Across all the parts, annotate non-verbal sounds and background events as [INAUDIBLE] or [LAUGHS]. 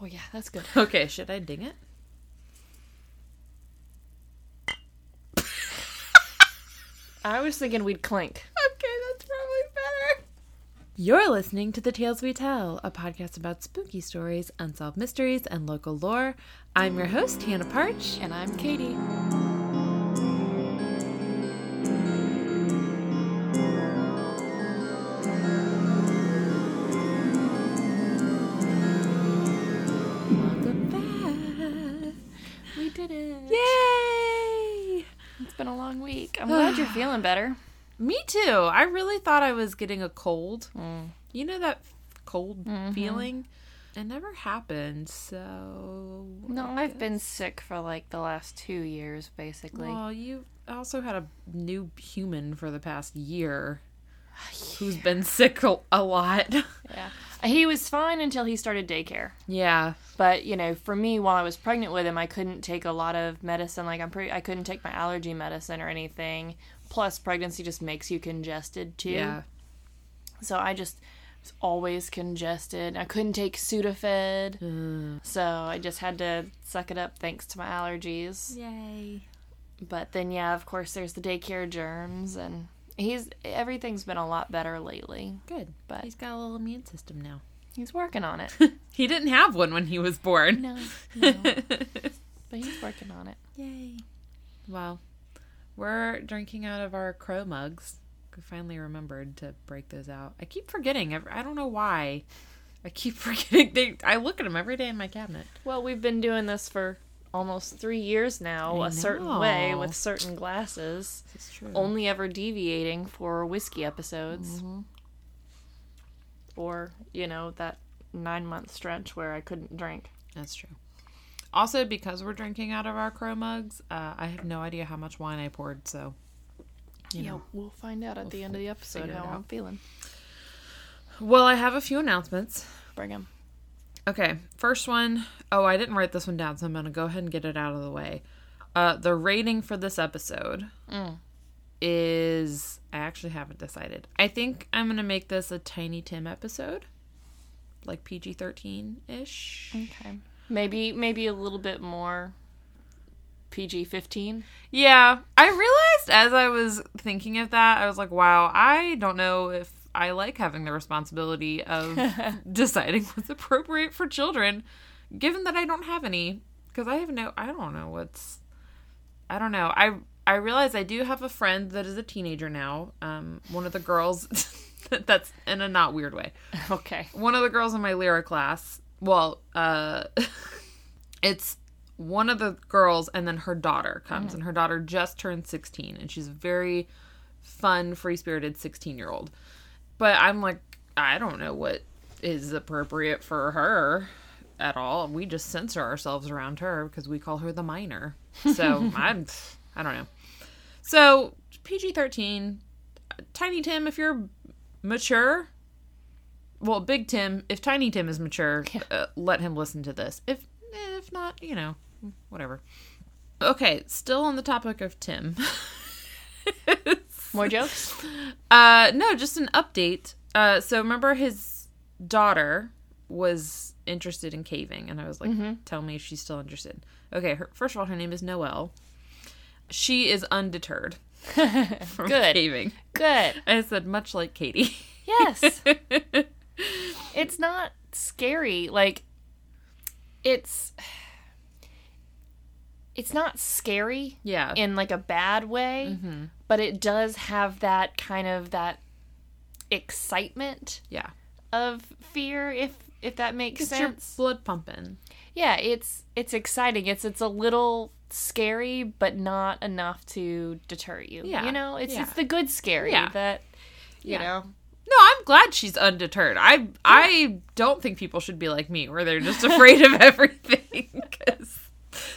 Oh yeah, that's good. Okay, should I ding it? I was thinking we'd clink. Okay, that's probably better. You're listening to The Tales We Tell, a podcast about spooky stories, unsolved mysteries, and local lore. I'm your host, Hannah Parch. And I'm Katie. You're [SIGHS] feeling better. Me too. I really thought I was getting a cold. Mm. You know that cold mm-hmm. feeling? It never happened, so. No, I've been sick for like the last two years, basically. Well, you also had a new human for the past year who's [SIGHS] been sick a, a lot. [LAUGHS] Yeah. He was fine until he started daycare. yeah. But, you know, for me while I was pregnant with him, I couldn't take a lot of medicine. Like I'm pretty I couldn't take my allergy medicine or anything. Plus pregnancy just makes you congested too. Yeah. So I just was always congested. I couldn't take Sudafed. So I just had to suck it up thanks to my allergies. Yay. But then yeah, of course there's the daycare germs and he's everything's been a lot better lately. Good. But- he's got a little immune system now. He's working on it. [LAUGHS] He didn't have one when he was born. no, no. [LAUGHS] But he's working on it. Yay. Well, we're drinking out of our crow mugs. We finally remembered to break those out. I keep forgetting. I don't know why. I keep [LAUGHS] forgetting. They, I look at them every day in my cabinet. Well, we've been doing this for almost three years now, I a certain way with certain glasses, only ever deviating for whiskey episodes. Mm-hmm. Or, you know, that nine month stretch where I couldn't drink. That's true. Also, because we're drinking out of our crow mugs, uh, I have no idea how much wine I poured. So, you yeah, know. we'll find out at the end of the episode how. I'm feeling. Well, I have a few announcements. Bring them. Okay, first one. Oh, I didn't write this one down, so I'm going to go ahead and get it out of the way. Uh, the rating for this episode Mm. is. I actually haven't decided. I think I'm going to make this a Tiny Tim episode. Like PG 13 ish. Okay. Maybe maybe a little bit more PG 15. Yeah, I realized as I was thinking of that, I was like, wow, I don't know if I like having the responsibility of [LAUGHS] deciding what's appropriate for children, given that I don't have any. Because I have no, I don't know what's, I don't know. I I realize I do have a friend that is a teenager now. Um, one of the girls, [LAUGHS] that's in a not weird way [LAUGHS] Okay. one of the girls in my lyra class well uh [LAUGHS] it's one of the girls and then her daughter comes and her daughter just turned 16 and she's a very fun free-spirited 16 year old but i'm like i don't know what is appropriate for her at all. We just censor ourselves around her because we call her the minor. So [LAUGHS] i'm i don't know. So pg-13 tiny tim if you're mature well, Big Tim, if Tiny Tim is mature, uh, let him listen to this. If if not, you know, whatever. Okay, still on the topic of Tim. [LAUGHS] More jokes? uh no, just an update. Uh so remember his daughter was interested in caving and I was like, "Tell me if she's still interested." Okay, her, first of all, her name is Noelle. She is undeterred [LAUGHS] from Good. caving. Good. I said much like Katie. Yes. [LAUGHS] it's not scary. Like it's it's not scary yeah. in like a bad way, mm-hmm. but it does have that kind of that excitement yeah. of fear if if that makes sense. blood pumping. Yeah, it's it's exciting. It's it's a little scary but not enough to deter you. Yeah, You know, it's yeah. it's the good scary Yeah. that you Yeah. know. No, I'm glad she's undeterred. I I don't think people should be like me, where they're just afraid of [LAUGHS] everything. Because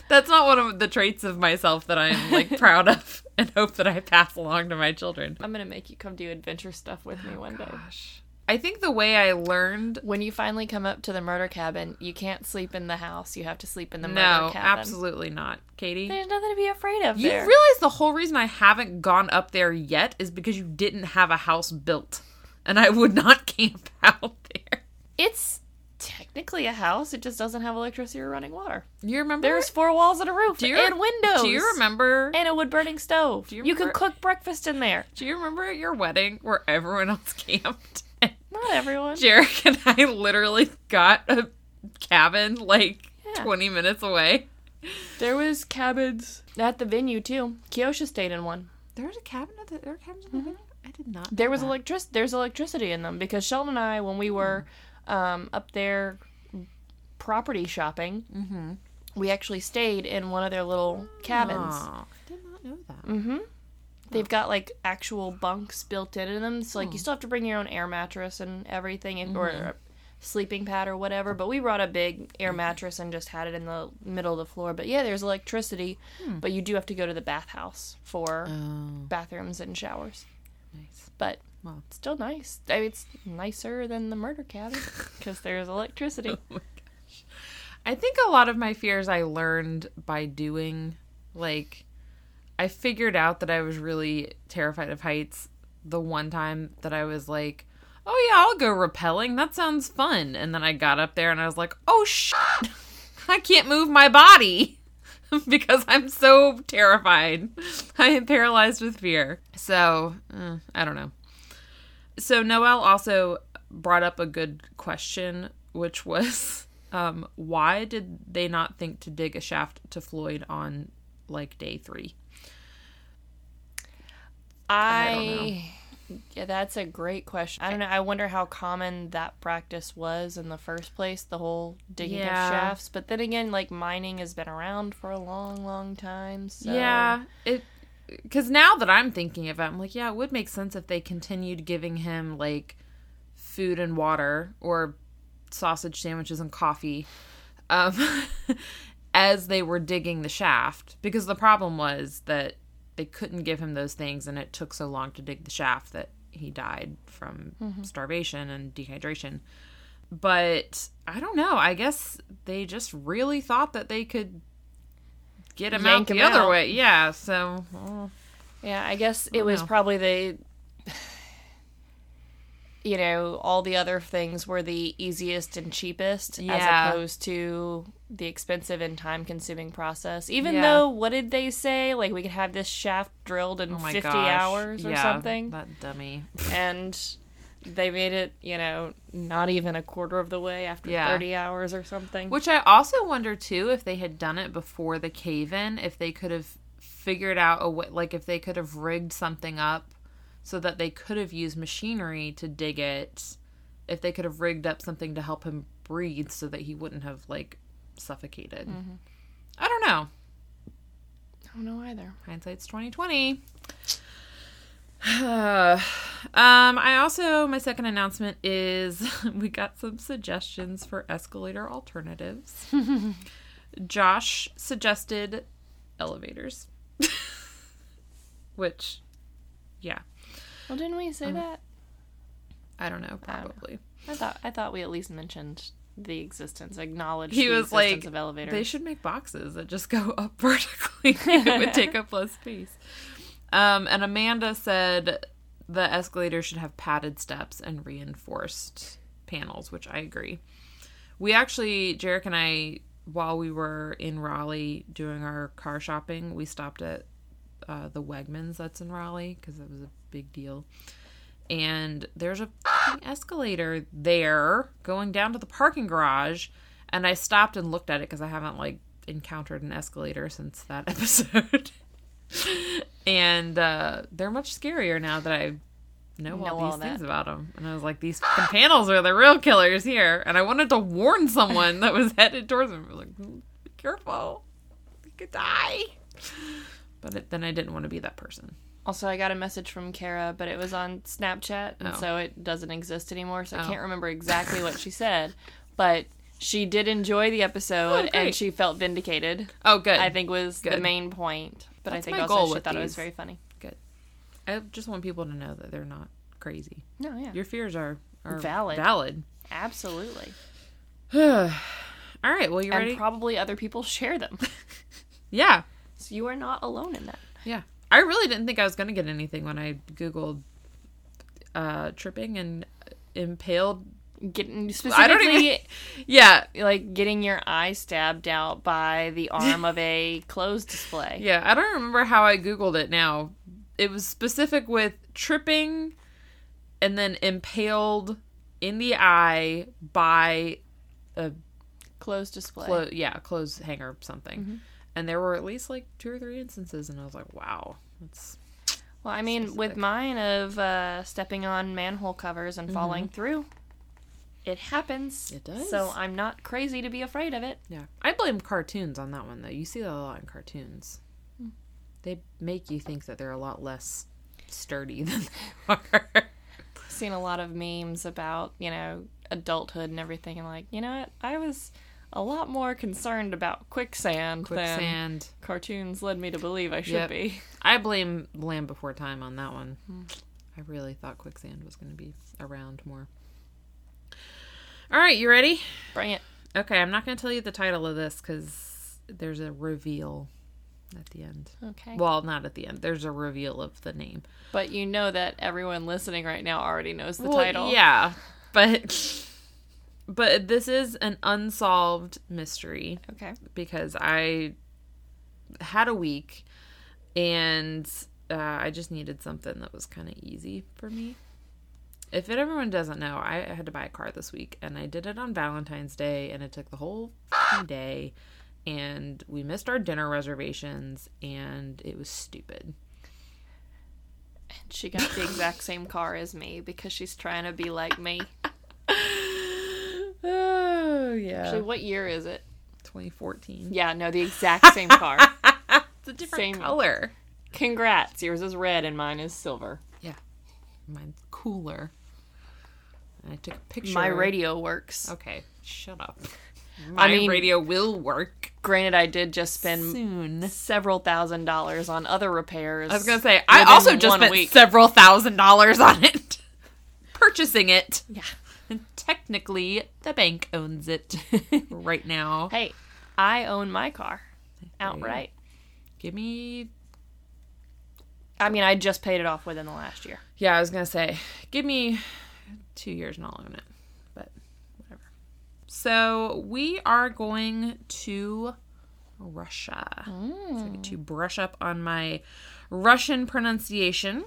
that's not one of the traits of myself that I'm like [LAUGHS] proud of and hope that I pass along to my children. I'm gonna make you come do adventure stuff with me one day. Gosh, I think the way I learned. When you finally come up to the murder cabin, you can't sleep in the house. You have to sleep in the No, murder cabin. absolutely not, Katie. There's nothing to be afraid of You there. realize the whole reason I haven't gone up there yet is because you didn't have a house built, and I would not [LAUGHS] camp out there. it's technically a house. It just doesn't have electricity or running water. You remember? There's four walls and a roof Do you- and windows. Do you remember? And a wood burning stove. Do you you can remember- cook breakfast in there. Do you remember at your wedding where everyone else [LAUGHS] camped? Not everyone. Jarek and I literally got a cabin like Yeah. 20 minutes away. There was cabins at the venue too. Kiosha stayed in one. There was a cabin at the there were cabins in the mm-hmm. venue? I did not. Mm-hmm. There was that. electric. There's electricity in them because Sheldon and I, when we were um, up there property shopping, Mhm. we actually stayed in one of their little cabins. I did not know that. Mm-hmm. They've got like actual bunks built into them, so like you still have to bring your own air mattress and everything, and, or a sleeping pad or whatever. But we brought a big air mattress and just had it in the middle of the floor. But yeah, there's electricity, but you do have to go to the bathhouse for Oh, bathrooms and showers. Nice. But Well. it's still nice. I mean, it's nicer than the murder cabin [LAUGHS] because there's electricity. Oh I think a lot of my fears I learned by doing like I figured out that I was really terrified of heights the one time that I was like, "Oh yeah, I'll go rappelling. That sounds fun." And then I got up there and I was like, "Oh shit. [LAUGHS] I can't move my body." [LAUGHS] because I'm so terrified. I am paralyzed with fear. So, eh, I don't know. So, Noel also brought up a good question, which was [LAUGHS] um, why did they not think to dig a shaft to Floyd on like day three? I, yeah, that's a great question. I don't know. I wonder how common that practice was in the first place, the whole digging Yeah. of shafts. But then again, like mining has been around for a long, long time. So Yeah, it because now that I'm thinking of it, I'm like, yeah, it would make sense if they continued giving him like food and water or sausage sandwiches and coffee um, [LAUGHS] as they were digging the shaft. Because the problem was that they couldn't give him those things, and it took so long to dig the shaft that he died from mm-hmm. starvation and dehydration. But I don't know. I guess they just really thought that they could get him Yank out the him other out. way. Yeah. So well, Yeah, I guess it was know. probably the you know, all the other things were the easiest and cheapest Yeah. as opposed to the expensive and time consuming process. Even Yeah. though what did they say? Like we could have this shaft drilled in oh 50 gosh. hours or Yeah, something. That dummy. And they made it, you know, not even a quarter of the way after Yeah. 30 hours or something. Which I also wonder too if they had done it before the cave in, if they could have figured out a way, like if they could have rigged something up so that they could have used machinery to dig it, if they could have rigged up something to help him breathe so that he wouldn't have like suffocated. Mm-hmm. I don't know. I don't know either. Hindsight's twenty twenty. [SIGHS] um, I also my second announcement is [LAUGHS] we got some suggestions for escalator alternatives. [LAUGHS] Josh suggested elevators, [LAUGHS] which, yeah, Well, didn't we say that? I don't know, I don't know. probably. I thought I thought we at least mentioned the existence, acknowledged He the was existence like, of elevators. They should make boxes that just go [LAUGHS] up vertically. [LAUGHS] it would take up less space. Um, and Amanda said the escalator should have padded steps and reinforced panels, which I agree. We actually, Jarek and I, while we were in Raleigh doing our car shopping, we stopped at uh, the Wegmans that's in Raleigh because it was a big deal. And there's a escalator there going down to the parking garage. And I stopped and looked at it because I haven't like encountered an escalator since that [LAUGHS] episode. and uh, they're much scarier now that I know, Know all all these that. things about them. And I was like, these panels are the real killers here. And I wanted to warn someone that was [LAUGHS] headed towards them. I was like, "Mm, be careful. You could die. But it, then I didn't want to be that person. Also, I got a message from Kara, but it was on Snapchat, and Oh. so it doesn't exist anymore. So I Oh. can't remember exactly what she said, [LAUGHS] but she did enjoy the episode, Oh, and she felt vindicated. Oh, good. I think was the main point. But That's I think also she thought it was very funny. Good. I just want people to know that they're not crazy. No, yeah, Your fears are, are Valid. Valid. absolutely, [SIGHS] All right. Well, you ready? and probably other people share them. [LAUGHS] yeah. You are not alone in that. Yeah. I really didn't think I was going to get anything when I Googled uh, tripping and impaled getting specifically I don't even. [LAUGHS] Yeah, like getting your eye stabbed out by the arm of a [LAUGHS] clothes display. yeah. I don't remember how I googled it now. It was specific with tripping, and then impaled in the eye by a Clothes display. clo- yeah clothes hanger something. And there were at least like two or three instances, and I was like, wow, that's Well, I mean, with mine of uh, stepping on manhole covers and falling through, it happens. Mm-hmm. It does. So I'm not crazy to be afraid of it. Yeah. I blame cartoons on that one though. You see that a lot in cartoons. They make you think that they're a lot less sturdy [LAUGHS] than they are. Seen a lot of memes about you know adulthood and everything, and like you know what, I was a lot more concerned about quicksand, than Quicksand. cartoons led me to believe I should Yep. be. [LAUGHS] I blame Land Before Time on that one. Hmm. I really thought quicksand was going to be around more. All right, you ready? Bring it. Okay, I'm not going to tell you the title of this because there's a reveal at the end. Okay. Well, not at the end. There's a reveal of the name. but you know that everyone listening right now already knows the Well, title. Yeah, but [LAUGHS] but this is an unsolved mystery Okay. because I had a week and uh, I just needed something that was kind of easy for me. If it, everyone doesn't know, I had to buy a car this week and I did it on Valentine's Day and it took the whole day and we missed our dinner reservations and it was stupid. And she got the exact same car as me because she's trying to be like me. [LAUGHS] Oh, yeah. Actually, what year is it? 2014. Yeah, no, the exact same car. [LAUGHS] It's a different Same. color. Congrats. Yours is red and mine is silver. Yeah. Mine's cooler. And I took a picture. My radio works. Okay, shut up. My mean- radio will work Granted, I did just spend soon. several thousand dollars on other repairs. I was gonna say I also just spent week. several thousand dollars on it, [LAUGHS] purchasing it. Yeah. [LAUGHS] Technically, the bank owns it [LAUGHS] right now. Hey, I own my car outright. Give me. I mean, I just paid it off within the last year. Yeah, I was gonna say, give me two years and I'll own it. But whatever. So we are going to Russia. So I get mm. to brush up on my Russian pronunciation.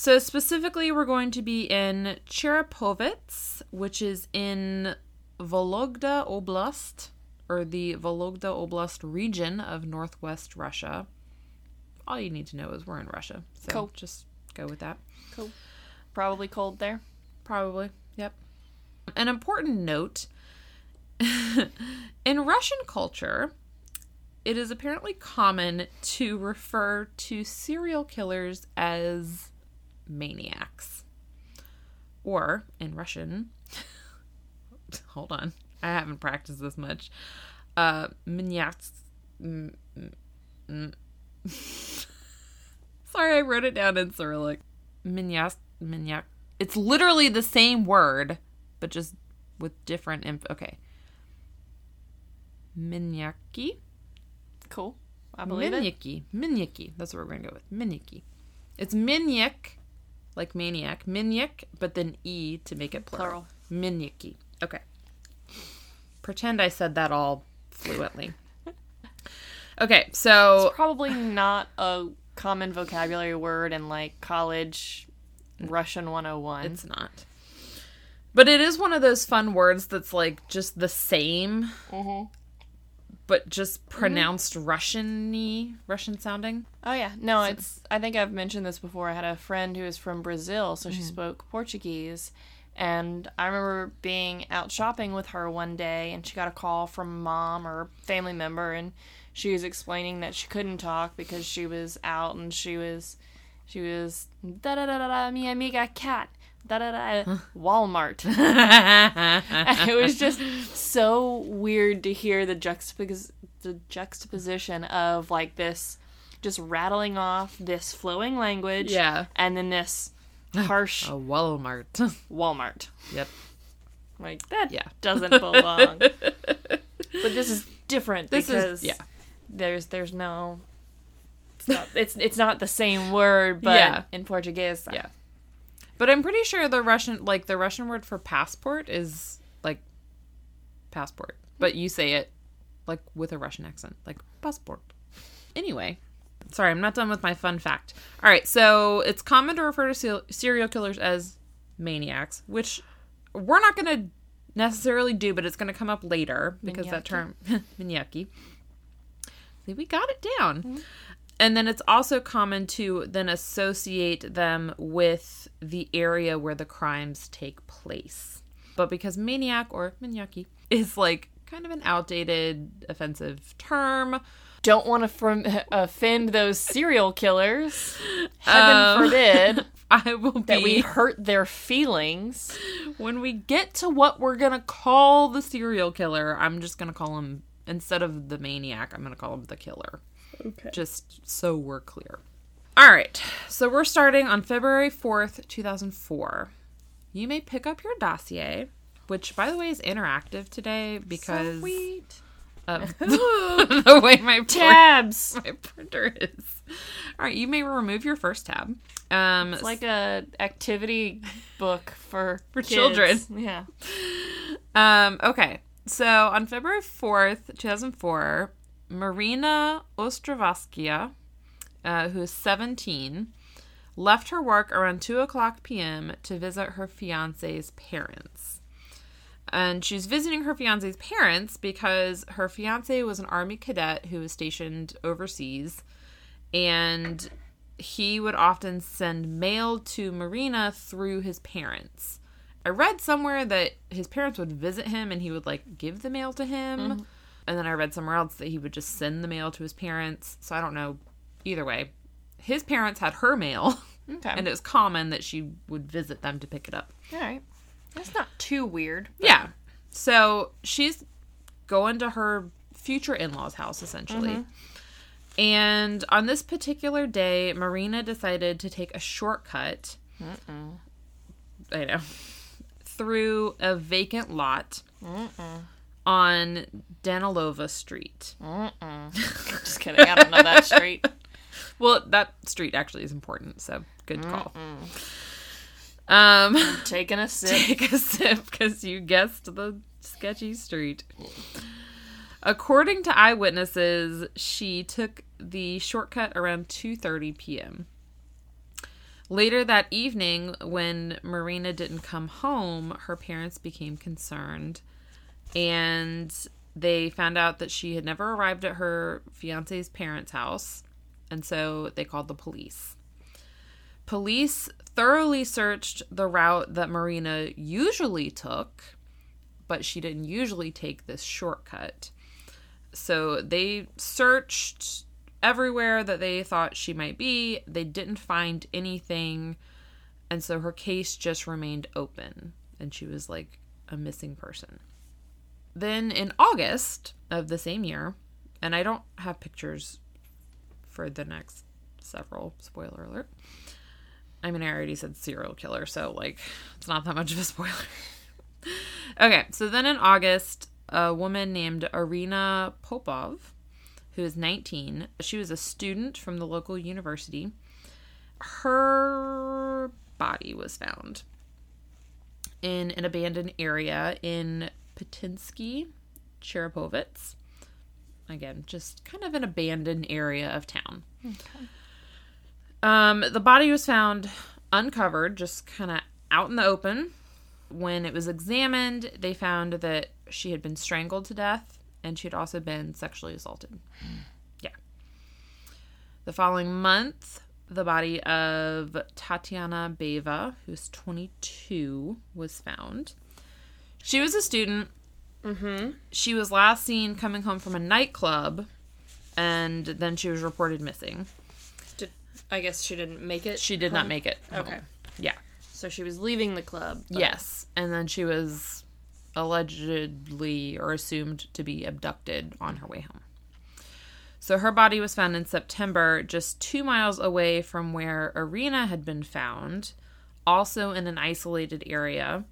So specifically, we're going to be in Cherepovets, which is in Vologda Oblast, or the Vologda Oblast region of northwest Russia. All you need to know is we're in Russia. So Cool. just go with that. Cool. Probably cold there. Probably. Yep. An important note [LAUGHS] in Russian culture, it is apparently common to refer to serial killers as maniacs. Or in Russian, [LAUGHS] hold on, I haven't practiced this much. Uh, maniacs. mm, mm, mm. [LAUGHS] Sorry, I wrote it down in Cyrillic. Maniac. Maniac. It's literally the same word, but just with different inf- Okay. Minyaki? Cool. I believe it. Minyaki. Minyaki. That's what we're going to go with. Minyaki. It's minyak, like maniac. Minyak, but then E to make it plural. Plural. Minyaki. Okay. [LAUGHS] Pretend I said that all fluently. [LAUGHS] Okay, so Probably not a common vocabulary word in like college Russian 101. It's not. But it is one of those fun words that's like just the same, Mhm. But just mm-hmm. pronounced Russian-y, Russian sounding. Oh yeah, no, it's. I think I've mentioned this before. I had a friend who was from Brazil, so she mm-hmm. spoke Portuguese, and I remember being out shopping with her one day, and she got a call from mom or family member, and she was explaining that she couldn't talk because she was out, and she was, she was da da da da da mi amiga cat da da da Walmart. [LAUGHS] [LAUGHS] it was just so weird to hear the juxtapos- the juxtaposition of like this just rattling off this flowing language Yeah. and then this [LAUGHS] harsh A Walmart. Walmart. yep. Like that Yeah. doesn't belong. but this is different This is- because yeah. there's there's no it's not, it's it's not the same word but Yeah. in Portuguese Yeah. But I'm pretty sure the Russian, like the Russian word for passport is like passport, but you say it like with a Russian accent, like passport. Anyway, sorry, I'm not done with my fun fact. All right, so it's common to refer to serial killers as maniacs, which we're not going to necessarily do, but it's going to come up later because that term, [LAUGHS] maniaci. See, we got it down. Mm-hmm. And then it's also common to then associate them with the area where the crimes take place. But because maniac or maniaci is like kind of an outdated, offensive term, Don't want to from- [LAUGHS] offend those serial killers. Heaven Um, forbid [LAUGHS] I will be that we hurt their feelings. when we get to what we're gonna call the serial killer. I'm just gonna call him instead of the maniac. I'm gonna call him the killer. Okay. just so we're clear. All right, so we're starting on February 4th, 2004. You may pick up your dossier, which, by the way, is interactive today because Sweet. of [LAUGHS] [LAUGHS] the way my, Tabs. [LAUGHS] my printer is. All right, you may remove your first tab. Um, It's like a activity book for For kids. children. Yeah. Um, okay. So on February 4th, 2004, Marina Ostrovskia, uh, who is 17, left her work around 2 o'clock p.m. to visit her fiance's parents. And she's visiting her fiance's parents because her fiance was an army cadet who was stationed overseas. And he would often send mail to Marina through his parents. I read somewhere that his parents would visit him and he would like give the mail to him. And then I read somewhere else that he would just send the mail to his parents. So I don't know. Either way, his parents had her mail [LAUGHS] Okay. and it was common that she would visit them to pick it up. All right. That's not too weird. Yeah. So she's going to her future in law's house, essentially. Mm-hmm. And on this particular day, Marina decided to take a shortcut. I know. [LAUGHS] Through a vacant lot on Danilova Street. Just kidding. I don't know that [LAUGHS] street. Well, that street actually is important, so good call. Um. Taking a [LAUGHS] sip. take a sip because you guessed the sketchy street. According to eyewitnesses, she took the shortcut around 2:30 p.m. Later that evening, when Marina didn't come home, her parents became concerned and they found out that she had never arrived at her fiance's parents' house, and so they called the police. Police thoroughly searched the route that Marina usually took, but she didn't usually take this shortcut. So they searched everywhere that they thought she might be. They didn't find anything, and so her case just remained open, and she was like a missing person. Then in August of the same year, and I don't have pictures for the next several, spoiler alert. I mean, I already said serial killer, so like it's not that much of a spoiler. [LAUGHS] okay, so then in August, a woman named Arina Popov, who is 19, she was a student from the local university. Her body was found in an abandoned area in Patinsky, Cherepovets. Again, just kind of an abandoned area of town. Um, the body was found uncovered, just kind of out in the open. When it was examined, they found that she had been strangled to death and she had also been sexually assaulted. Yeah. The following month, the body of Tatiana Beva, who's 22, was found. She was a student. Mm-hmm. She was last seen coming home from a nightclub, and then she was reported missing. Did, I guess she didn't make it. She did not make it. home. Okay. Yeah. So she was leaving the club. but- Yes. And then she was allegedly or assumed to be abducted on her way home. So her body was found in September, just two miles away from where Arina had been found, also in an isolated area.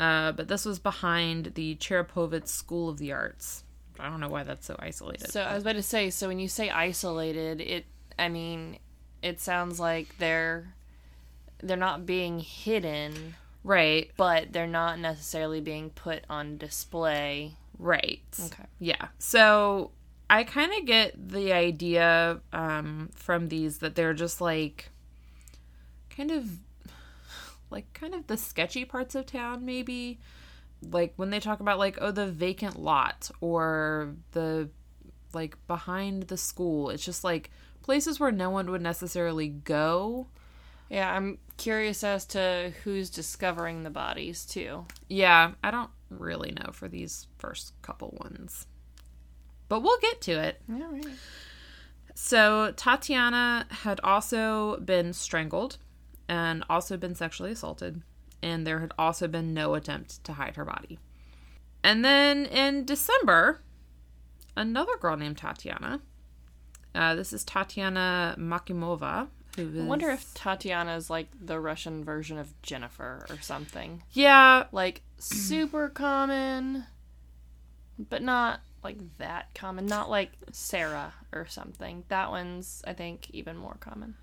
Uh, but this was behind the Cherepovets School of the Arts. I don't know why that's so isolated. So I was about to say, so when you say isolated, it, I mean, it sounds like they're they're not being hidden, Right. but they're not necessarily being put on display. Right. Okay. Yeah. So I kind of get the idea um, from these that they're just like kind of like kind of the sketchy parts of town, maybe. Like when they talk about like oh the vacant lot or the like behind the school, it's just like places where no one would necessarily go. Yeah, I'm curious as to who's discovering the bodies too. Yeah, I don't really know for these first couple ones. But we'll get to it. Yeah, right. So Tatiana had also been strangled and also been sexually assaulted, and there had also been no attempt to hide her body. And then in December, another girl named Tatiana. Uh, this is Tatiana Makimova, who is. I wonder if Tatiana is like the Russian version of Jennifer or something. Yeah, Like super common, but not like that common. Not like Sarah or something. That one's I think even more common.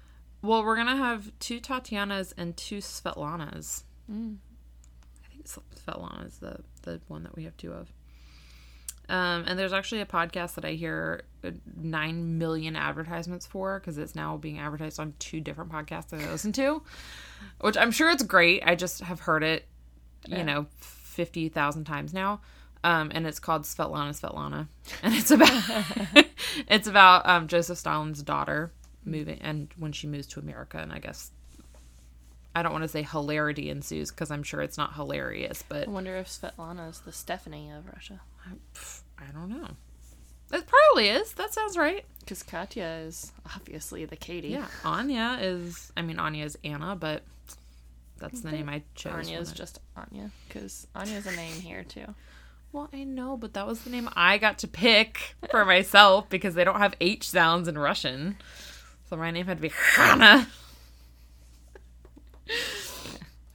Well, we're gonna have two Tatianas and two Svetlanas. Mm. I think Svetlana is the the one that we have two of. Um, and there's actually a podcast that I hear uh, nine million advertisements for because it's now being advertised on two different podcasts that I listen to, which I'm sure it's great. I just have heard it, you Yeah. know, fifty thousand times now. Um, and it's called Svetlana Svetlana, and it's about [LAUGHS] it's about um, Joseph Stalin's daughter moving and when she moves to America, and I guess I don't want to say hilarity ensues because I'm sure it's not hilarious, but I wonder if Svetlana is the Stephanie of Russia. Pff, I don't know. It probably is. That sounds right. Because Katya is obviously the Katie. Yeah, Anya is. I mean, Anya is Anna, but that's the name I chose. Anya is just Anya. Because Anya's a name here too. Well, I know, but that was the name I got to pick for myself because they don't have H sounds in Russian. So my name had to be Hannah.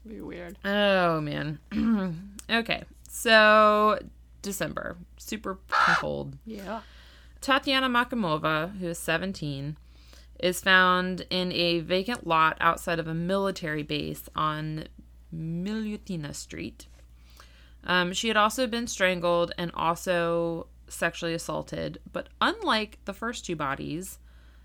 Be weird. Oh man. [CLEARS THROAT] okay, so December, super cold. Yeah. Tatiana Makimova, who is 17, is found in a vacant lot outside of a military base on Milutina Street. Um, she had also been strangled and also sexually assaulted, but unlike the first two bodies,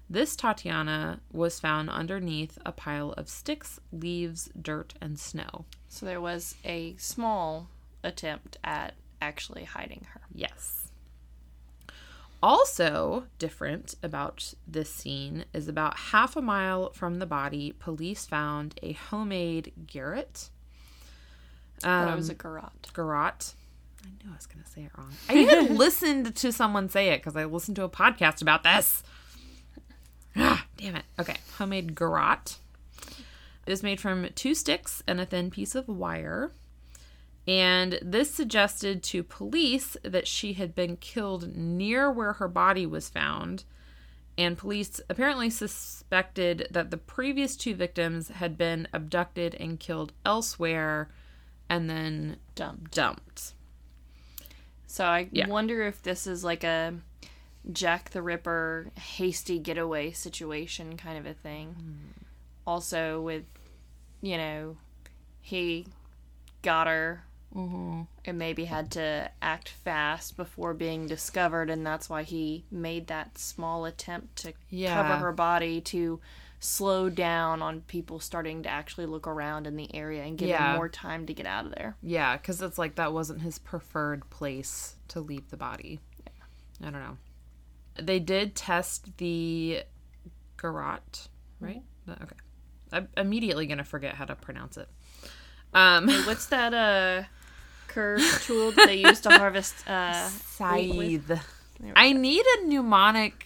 this Tatiana was found underneath a pile of sticks, leaves, dirt, and snow. So there was a small attempt at actually hiding her. Yes. Also different about this scene is about half a mile from the body, police found a homemade garret. Um, it was a garrote. garrote. I knew I was going to say it wrong. I even [LAUGHS] listened to someone say it because I listened to a podcast about this. Ah, damn it. Okay, homemade garrote. It is made from two sticks and a thin piece of wire. And this suggested to police that she had been killed near where her body was found. And police apparently suspected that the previous two victims had been abducted and killed elsewhere and then Dumped. dumped. So I Yeah. wonder if this is like a Jack the Ripper hasty getaway situation kind of a thing. Hmm. Also, with, you know, he got her Mm-hmm. and maybe had to act fast before being discovered, and that's why he made that small attempt to Yeah. cover her body to slow down on people starting to actually look around in the area and give Yeah. him more time to get out of there. Yeah, because it's like that wasn't his preferred place to leave the body. I don't know. They did test the garrote, right? The- Okay. I'm immediately going to forget how to pronounce it. Um, What's [LAUGHS] that uh curved tool that they use to harvest uh scythe. I need a mnemonic.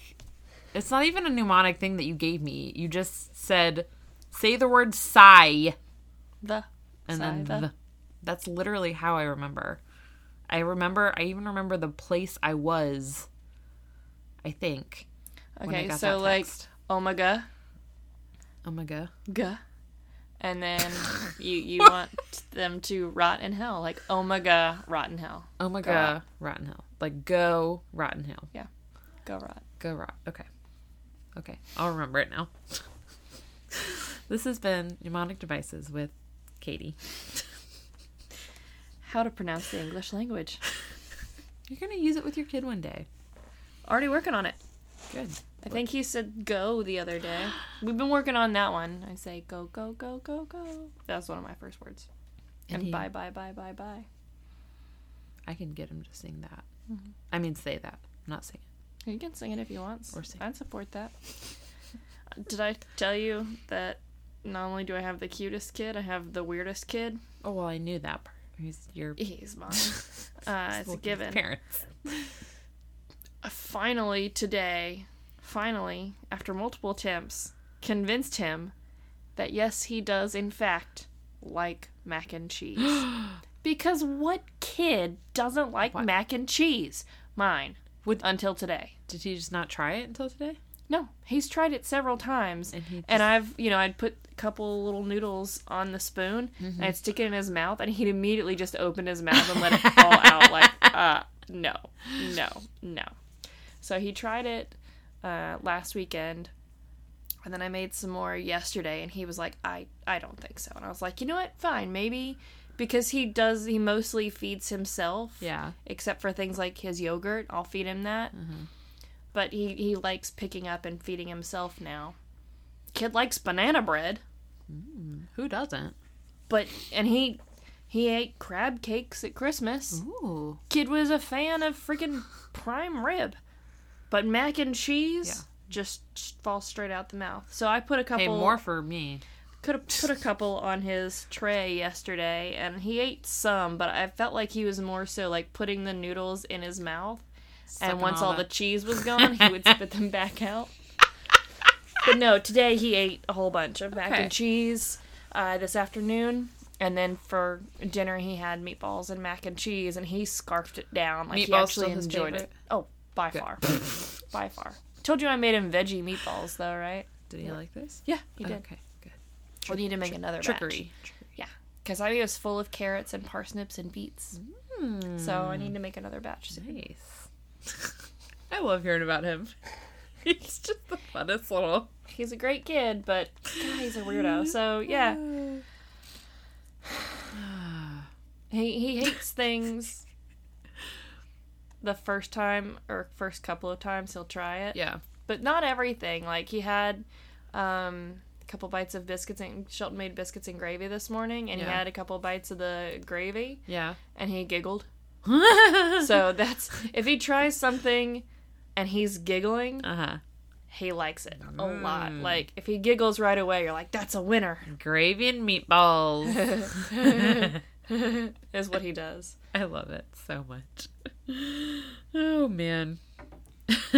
It's not even a mnemonic thing that you gave me. You just said, say the word sigh. the and then Scythe. the, that's literally how I remember. I remember. I even remember the place I was. I think. I Okay, got so like omega. omega ga and then [LAUGHS] you you want them to rot in hell like omega rot in hell. Oh my Go. Rotten Hill. Like go Rotten Yeah, Go rot. Go rot. Okay. Okay. I'll remember it now. [LAUGHS] This has been Mnemonic Devices with Katie. How to pronounce the English language. [LAUGHS] You're going to use it with your kid one day. Already working on it. Good. I think he said go the other day. [GASPS] We've been working on that one. I say go, go, go, go, go. That's one of my first words. And And, he- bye, bye, bye, bye, bye. I can get him to sing that. I mean, say that, not sing it. You can sing it if he wants. Or sing. I'd support that. Did I tell you that not only do I have the cutest kid, I have the weirdest kid? Oh, well, I knew that part. He's your He's mine. [LAUGHS] Uh, it's a given. Parents. [LAUGHS] Finally, today, finally, after multiple attempts, convinced him that yes, he does, in fact, like mac and cheese. [GASPS] because what kid doesn't like What? mac and cheese? Mine. Would- until today. Did he just not try it until today? No, he's tried it several times. And he And just- I've, you know, I'd put a couple little noodles on the spoon and I'd stick it in his mouth and he'd immediately just open his mouth and let it fall out like, [LAUGHS] uh, no, no, no. So he tried it uh, last weekend and then I made some more yesterday and he was like, I, I don't think so. And I was like, you know what? Fine. Maybe because he does, he mostly feeds himself Yeah. except for things like his yogurt. I'll feed him that. But he, he likes picking up and feeding himself now. Kid likes banana bread, Who doesn't? but and he he ate crab cakes at Christmas. Ooh. Kid was a fan of freaking prime rib, but mac and cheese Yeah. just falls straight out the mouth. So I put a couple Hey, more for me. could have put a couple on his tray yesterday and he ate some but i felt like he was more so like putting the noodles in his mouth Sucking and once all all the cheese was gone he would spit them back out [LAUGHS] but no today he ate a whole bunch of mac Okay. and cheese uh, this afternoon and then for dinner he had meatballs and mac and cheese and he scarfed it down like he actually enjoyed favorite? it oh by far [LAUGHS] by far told you i made him veggie meatballs though right Did he like this? yeah he oh, did Okay, good. we need to make another batch. Trickery. Yeah, because I was full of carrots and parsnips and beets. Hmm. So I need to make another batch soon. Nice. [LAUGHS] I love hearing about him. [LAUGHS] He's just the funnest little. He's a great kid, but God, he's a weirdo. So yeah, [SIGHS] [SIGHS] he he hates things. The first time or first couple of times he'll try it, Yeah. but not everything. Like he had um, a couple bites of biscuits and Sheldon made biscuits and gravy this morning, and Yeah. he had a couple bites of the gravy, Yeah. and he giggled. [LAUGHS] So that's if he tries something and he's giggling, huh. he likes it a lot. Mm. Like if he giggles right away, you're like, "That's a winner." Gravy and meatballs. [LAUGHS] [LAUGHS] is what he does. I love it so much. Oh man. [LAUGHS]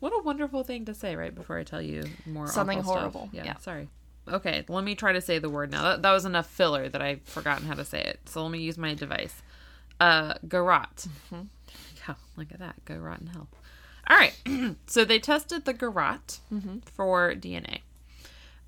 what a wonderful thing to say right before I tell you more Something horrible. Yeah, Yeah. sorry. Okay, let me try to say the word now. That, that was enough filler that I've forgotten how to say it. So let me use my device. Uh, garrote. Yeah, look at that. Go rotten hell. All right. [CLEARS THROAT] so they tested the garrote for DNA.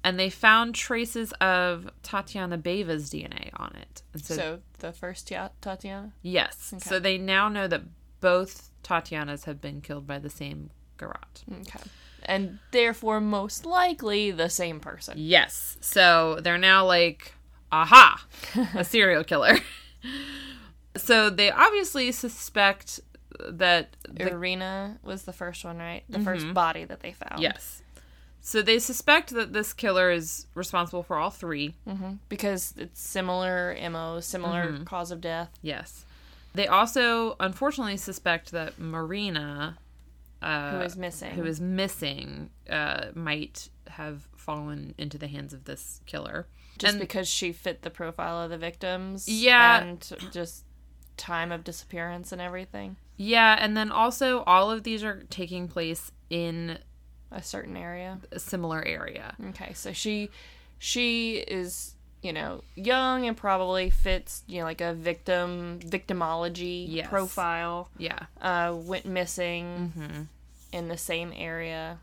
And they found traces of Tatiana Beva's DNA on it. And So, the first Tia- Tatiana. Yes. So they now know that both Tatianas have been killed by the same garrote. Okay. And therefore, most likely the same person. Yes. So they're now like, aha, a [LAUGHS] serial killer. [LAUGHS] so they obviously suspect that the Irina was the first one, right? The first mm-hmm. body that they found. yes. So they suspect that this killer is responsible for all three. Because it's similar MO, similar cause of death. Yes. They also unfortunately suspect that Marina uh, Who is missing. who is missing uh, might have fallen into the hands of this killer. just and- because she fit the profile of the victims. Yeah. And just time of disappearance and everything. Yeah, and then also all of these are taking place in A certain area. a similar area. Okay, so she she is you know young and probably fits you know like a victim victimology Yes. profile. Yeah. Uh, went missing in the same area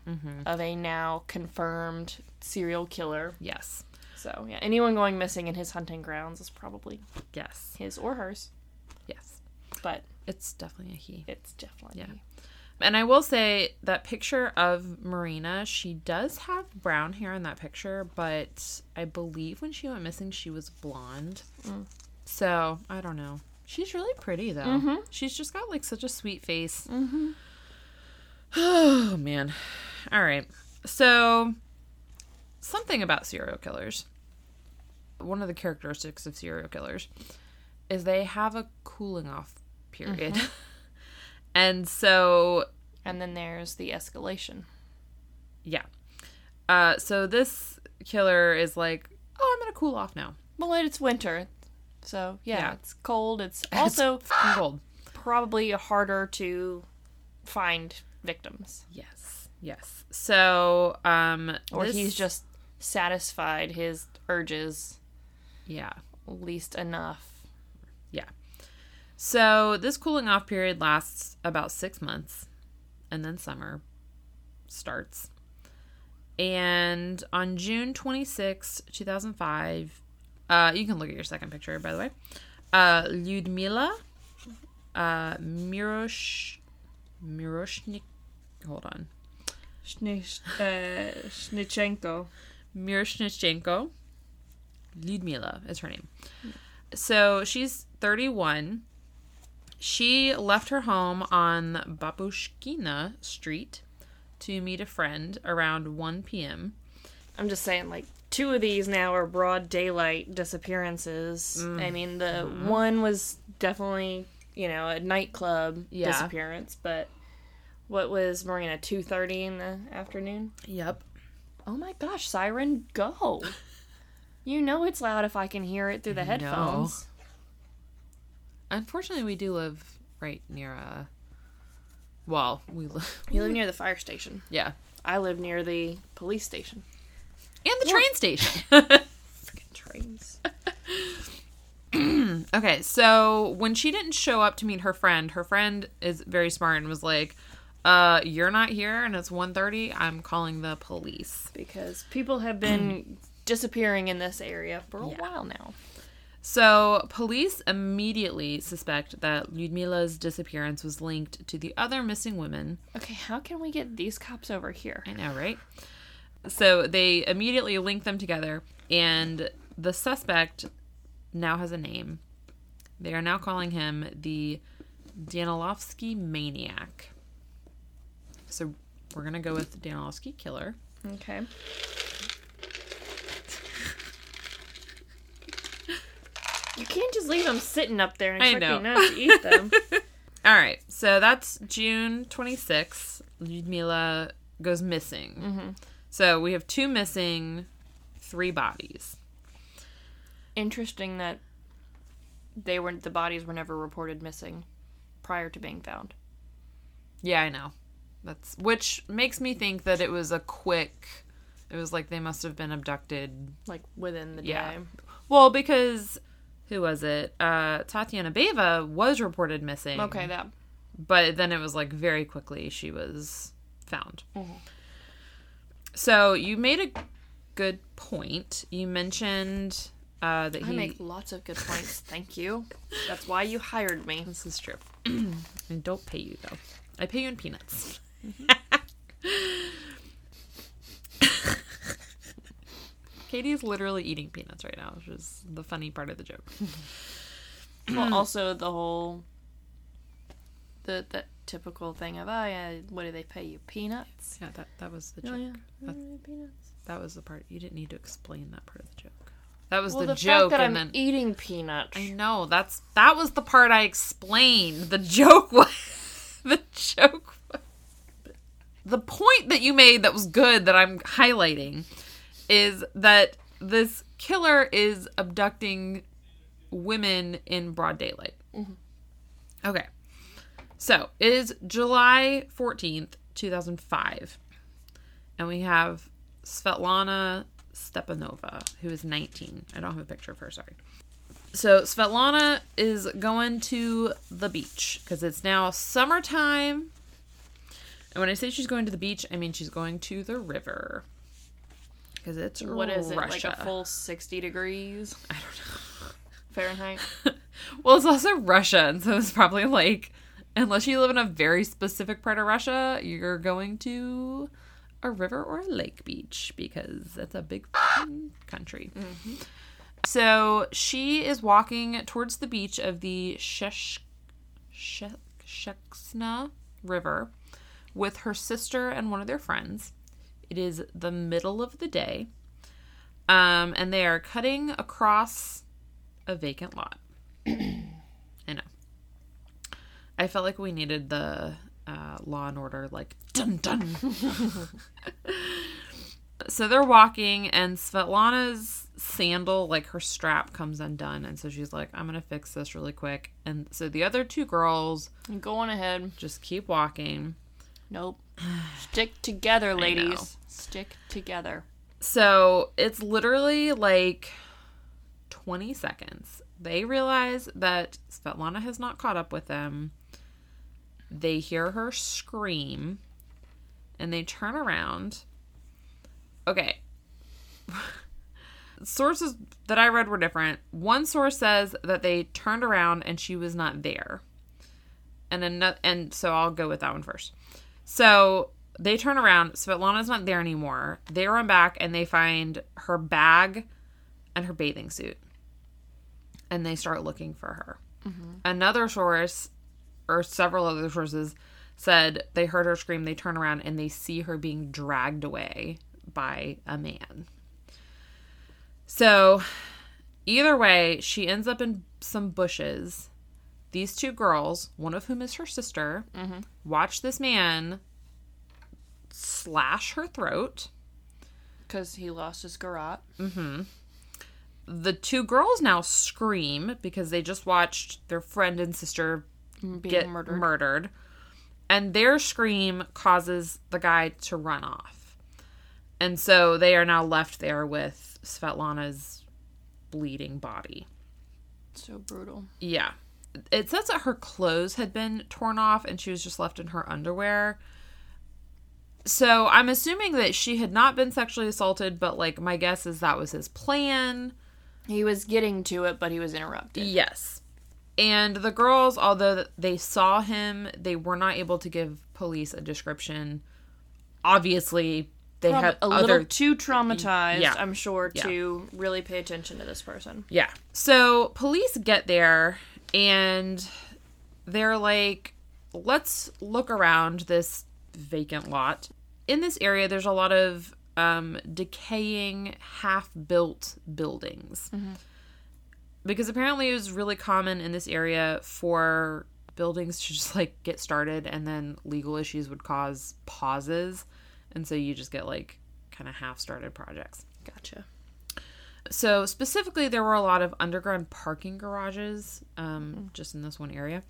of a now confirmed serial killer. Yes. So yeah, anyone going missing in his hunting grounds is probably Yes. his or hers, Yes. but It's definitely a he. it's definitely Yeah. And I will say that picture of Marina, she does have brown hair in that picture, but I believe when she went missing, she was blonde. Mm. So I don't know. She's really pretty though. Mm-hmm. She's just got like such a sweet face. Mm-hmm. [SIGHS] Oh man. All right. So something about serial killers. One of the characteristics of serial killers is they have a cooling off period. Mm-hmm. [LAUGHS] and so And then there's the escalation. yeah. Uh so this killer is like, "Oh, I'm going to cool off now." Well, it's winter, so yeah, Yeah. it's cold. [LAUGHS] It's also Fucking cold. probably harder to find victims, Yes. Yes. So, um or this- he's just satisfied his urges yeah. least enough. So this cooling off period lasts about six months, and then summer starts. And on June 26, 2005, uh, you can look at your second picture, by the way. Uh, Lyudmila uh, Mirosh, Miroshnik, hold on, Schnichenko. Miroshnichenko. Lyudmila is her name. So she's 31. She left her home on Babushkina Street to meet a friend around 1 p.m. I'm just saying, like, two of these now are broad daylight disappearances. Mm. I mean, the mm-hmm. one was definitely, you know, a nightclub Yeah. disappearance, but what was Marina, 2.30 in the afternoon? Yep. Oh my gosh, Siren, go! [LAUGHS] you know it's loud if I can hear it through the I know. Unfortunately, we do live right near a. Well, we [LAUGHS] live. You live near the fire station. Yeah. I live near the police station. And the train station. [LAUGHS] Freaking trains. [CLEARS THROAT] Okay, so when she didn't show up to meet her friend, her friend is very smart and was like, "Uh, you're not here and it's 1:30. I'm calling the police." Because people have been [CLEARS THROAT] disappearing in this area for a Yeah. while now. So, police immediately suspect that Lyudmila's disappearance was linked to the other missing women. Okay, how can we get these cops over here? I know, right? So, they immediately link them together and the suspect now has a name. They are now calling him the Danilovsky maniac. So, we're going to go with Danilovsky killer. Okay. You can't just leave them sitting up there and I expect know. me not to eat them. [LAUGHS] All right, so that's June 26th. Ludmila goes missing. Mm-hmm. So we have two missing, three bodies. Interesting that they were the bodies were never reported missing prior to being found. Yeah, I know. That's which makes me think that it was a quick. It was like they must have been abducted. Like within the Yeah. day. Well, because who was it? Uh, Tatiana Beva was reported missing. Okay, that but then it was like very quickly she was found. Mhm. So you made a good point. You mentioned uh, that I he. make lots of good points. [LAUGHS] Thank you. That's why you hired me. This is true. [CLEARS THROAT] I don't pay you though. I pay you in peanuts. Katie [LAUGHS] is literally eating peanuts right now, which is the funny part of the joke. [LAUGHS] Well, hmm. also the whole the the typical thing of, oh yeah, what do they pay you? Peanuts. Yeah, that that was the oh, joke. Oh yeah, That- peanuts. That was the part. You didn't need to explain that part of the joke. That was Well, the, the, joke, fact that and I'm then eating peanuts. I know that's that was the part I explained. The joke was [LAUGHS] the joke. Was, the point that you made that was good that I'm highlighting is that this killer is abducting women in broad daylight. Mm-hmm. Okay. So, it is July 14th, 2005. And we have Svetlana Stepanova, who is 19. I don't have a picture of her, sorry. So, Svetlana is going to the beach because it's now summertime. And when I say she's going to the beach, I mean she's going to the river. Because it's What is it? Russia. Like a full sixty degrees [LAUGHS] I don't know. Fahrenheit. [LAUGHS] well, it's also Russia, and so it's probably like unless you live in a very specific part of Russia, you're going to a river or a lake beach because it's a big country. Mm-hmm. So she is walking towards the beach of the Shesh, She- Sheksna River with her sister and one of their friends. It is the middle of the day. Um, and they are cutting across a vacant lot. [CLEARS THROAT] I know. I felt like we needed the uh, Law and Order, like dun dun. [LAUGHS] so they're walking, and Svetlana's sandal, like her strap, comes undone, and so she's like, "I'm gonna fix this really quick." And so the other two girls Go on ahead. just keep walking. Nope. Stick together, ladies. Stick together. So it's literally like 20 seconds. They realize that Svetlana has not caught up with them. They hear her scream and they turn around. Okay. [LAUGHS] Sources that I read were different. One source says that they turned around and she was not there. And another, and so I'll go with that one first. So they turn around. Svetlana's not there anymore. They run back and they find her bag and her bathing suit. And they start looking for her. Mm-hmm. Another source, or several other sources, said they heard her scream. They turn around and they see her being dragged away by a man. So, either way, she ends up in some bushes. These two girls, one of whom is her sister, mm-hmm. watch this man slash her throat. Because he lost his garrote. Mm-hmm. The two girls now scream because they just watched their friend and sister Being get murdered. murdered. And their scream causes the guy to run off. And so they are now left there with Svetlana's bleeding body. so brutal. Yeah. It says that her clothes had been torn off and she was just left in her underwear. So I'm assuming that she had not been sexually assaulted, but like my guess is that was his plan. He was getting to it, but he was interrupted. Yes. And the girls, although they saw him, they were not able to give police a description. Obviously, they Prob- had a other little too traumatized, Yeah. I'm sure, Yeah. to really pay attention to this person. Yeah. So police get there and they're like, let's look around this vacant lot. In this area, there's a lot of um, decaying, half built buildings. Because apparently it was really common in this area for buildings to just like get started and then legal issues would cause pauses. And so you just get like kind of half started projects. Gotcha. So specifically, there were a lot of underground parking garages, um, just in this one area.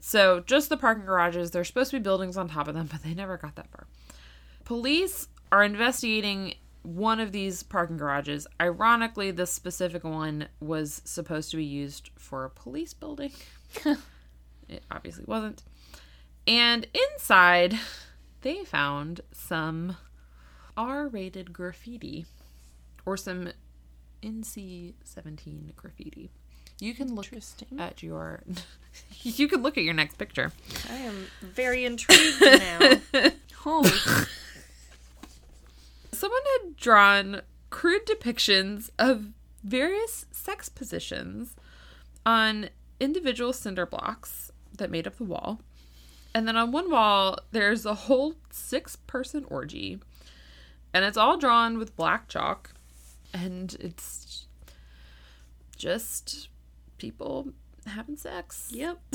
So just the parking garages. There's supposed to be buildings on top of them, [LAUGHS] but they never got that far. Police are investigating one of these parking garages. Ironically, this specific one was supposed to be used for a police building. [LAUGHS] it obviously wasn't. And inside, they found some R-rated graffiti or some NC-17 graffiti. You can look at your [LAUGHS] you can look at your next picture. I am very intrigued now. [LAUGHS] Holy. [LAUGHS] Someone had drawn crude depictions of various sex positions on individual cinder blocks that made up the wall. And then on one wall, there's a whole six person orgy. And it's all drawn with black chalk. And it's just people having sex. Yep. [LAUGHS]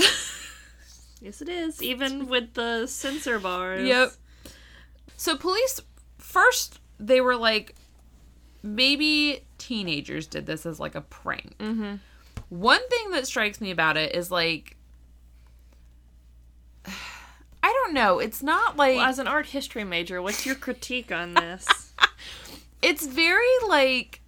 yes, it is. Even [LAUGHS] with the sensor bars. Yep. So police first they were like maybe teenagers did this as like a prank. Mm-hmm. One thing that strikes me about it is like [SIGHS] I don't know. It's not like Well, as an art history major, what's your critique on this? It's very like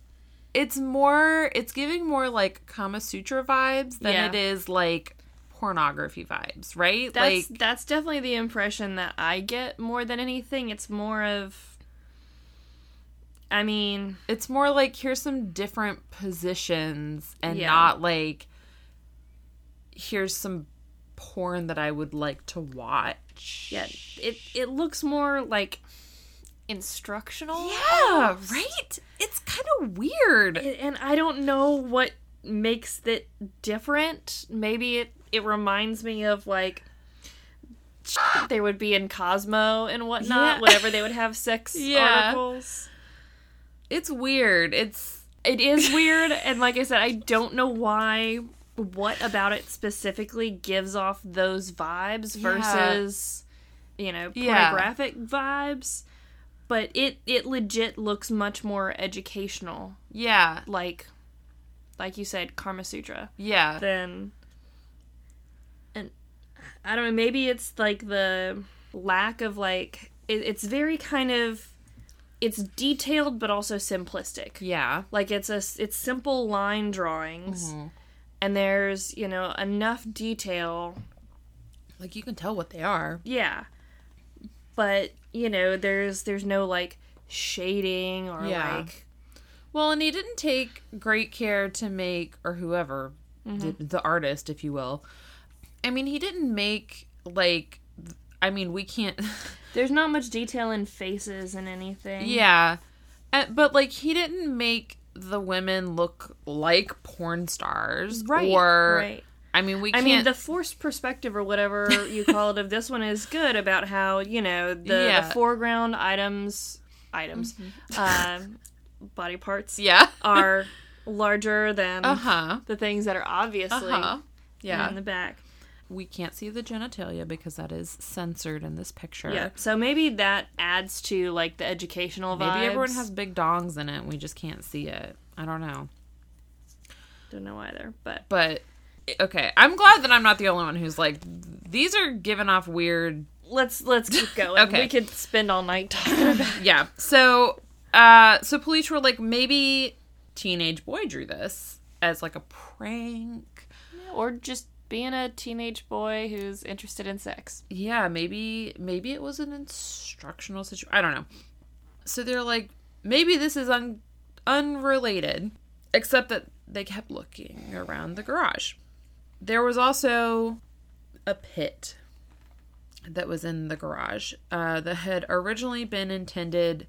it's more it's giving more like Kama Sutra vibes than Yeah. it is like pornography vibes, right? That's like that's definitely the impression that I get more than anything. It's more of I mean, it's more like here's some different positions and Yeah. not like here's some porn that I would like to watch. Yeah, it it looks more like instructional. Yeah, almost. right? It's kind of weird. And I don't know what makes it different. Maybe it it reminds me of like they would be in Cosmo and whatnot, Yeah. whenever they would have sex [LAUGHS] Yeah. articles. It's weird. It's It is [LAUGHS] weird, and like I said, I don't know why. What about it specifically gives off those vibes Yeah. versus, you know, Yeah. pornographic vibes? But it it legit looks much more educational, yeah, like, like you said, Karma Sutra. yeah. Then and I don't know. Maybe it's like the lack of like it, it's very kind of it's detailed but also simplistic. Yeah. Like it's a it's simple line drawings, mm-hmm. and there's you know enough detail. Like you can tell what they are. Yeah, but you know there's there's no like shading or Yeah. like Well, and he didn't take great care to make, or whoever, the, the artist, if you will. I mean, he didn't make, like, I mean, we can't. [LAUGHS] there's not much detail in faces and anything. yeah. Uh, but, like, he didn't make the women look like porn stars. right. Or, right. I mean, we I can't. mean, the forced perspective or whatever you call it of this one is good about how you know the, Yeah. the foreground items, items, uh, body parts [LAUGHS] yeah. are larger than Uh huh. the things that are obviously Uh huh. Yeah. in the back. we can't see the genitalia because that is censored in this picture. Yeah, so maybe that adds to like the educational vibes. Maybe everyone has big dongs in it. and We just can't see it. I don't know. don't know either, but But okay, I'm glad that I'm not the only one who's like these are giving off weird. let's let's keep [LAUGHS] going. Okay. we could spend all night talking about. [LAUGHS] Yeah. So, uh, so police were like, maybe teenage boy drew this as like a prank. or just being a teenage boy who's interested in sex. Yeah, maybe maybe it was an instructional situation. I don't know. So they're like, maybe this is un- unrelated, except that they kept looking around the garage. There was also a pit that was in the garage uh, that had originally been intended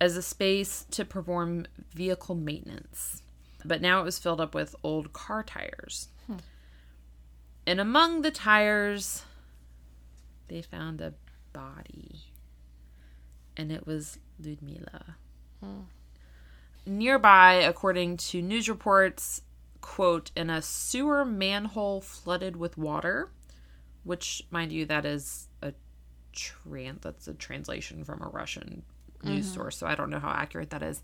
as a space to perform vehicle maintenance, but now it was filled up with old car tires. And among the tires, they found a body. And it was Ludmila. Nearby, according to news reports, quote, in a sewer manhole flooded with water, which, mind you, that is a tran that's a translation from a Russian news mm-hmm. source, so I don't know how accurate that is.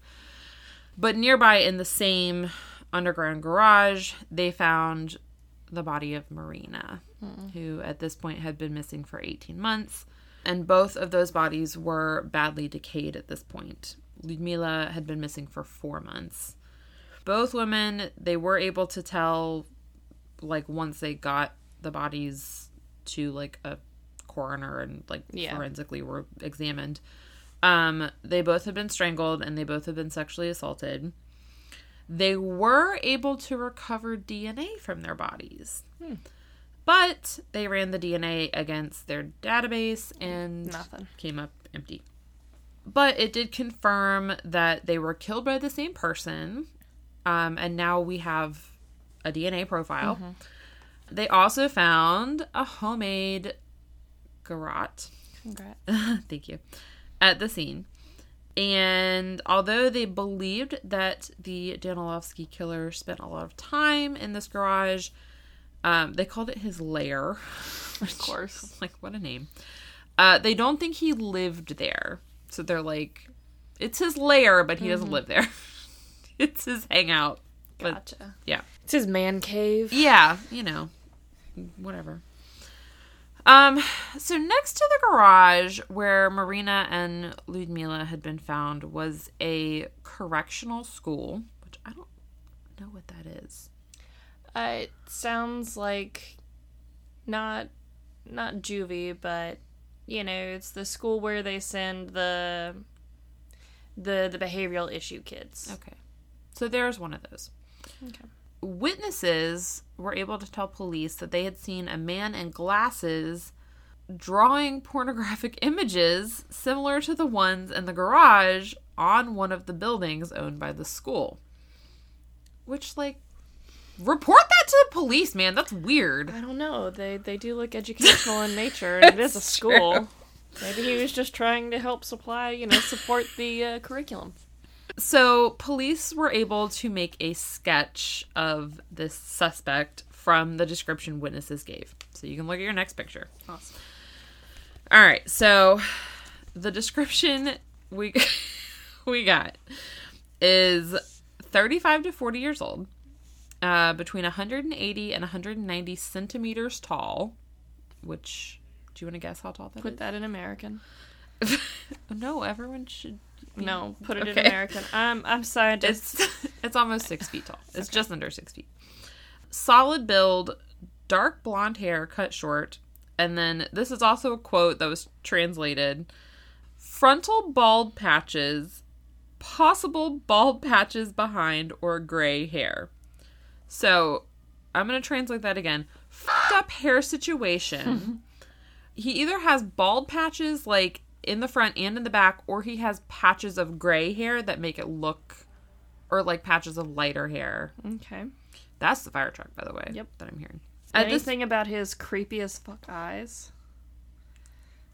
But nearby in the same underground garage, they found the body of Marina, hmm. who at this point had been missing for 18 months. And both of those bodies were badly decayed at this point. Ludmila had been missing for four months. Both women, they were able to tell, like, once they got the bodies to, like, a coroner and, like, Yeah. forensically were examined. Um, they both had been strangled and they both had been sexually assaulted. They were able to recover DNA from their bodies. But they ran the DNA against their database and Nothing. came up empty. But it did confirm that they were killed by the same person. Um, and now we have a DNA profile. They also found a homemade garrote. Congrats. [LAUGHS] Thank you. At the scene. And although they believed that the Danilovsky killer spent a lot of time in this garage, um, they called it his lair. [LAUGHS] Of course. like, what a name. Uh, they don't think he lived there. So they're like, it's his lair, but he doesn't live there. [LAUGHS] [LAUGHS] it's his hangout. But Gotcha. yeah. It's his man cave. Yeah, you know, whatever. Um, so next to the garage where Marina and Ludmila had been found was a correctional school, which I don't know what that is. Uh, it sounds like not not juvie, but you know, it's the school where they send the the the behavioral issue kids. Okay. So there's one of those. Okay. witnesses were able to tell police that they had seen a man in glasses drawing pornographic [LAUGHS] images similar to the ones in the garage on one of the buildings owned by the school. Which, like, report that to the police, man. That's weird. I don't know. They they do look educational in nature, and it [LAUGHS] is a school. true. Maybe he was just trying to help supply, you know, support the uh, curriculum. So, police were able to make a sketch of this suspect from the description witnesses gave. So, you can look at your next picture. Awesome. All right. So, the description we [LAUGHS] we got is 35 to 40 years old, uh, between 180 and 190 centimeters tall. Which do you want to guess how tall that Put that in American. [LAUGHS] no, everyone should. Mm. No, put it in Okay. American. I'm um, I'm scientist. It's [LAUGHS] it's almost six feet tall. It's just under six feet. Solid build, dark blonde hair, cut short, and then this is also a quote that was translated: frontal bald patches, possible bald patches behind, or gray hair. So I'm gonna translate that again. Fucked up hair situation. [LAUGHS] he either has bald patches like in the front and in the back, or he has patches of gray hair that make it look, or like patches of lighter hair. okay. That's the fire truck, by the way. Yep. That I'm hearing. Uh, this- Anything about his creepy as fuck eyes?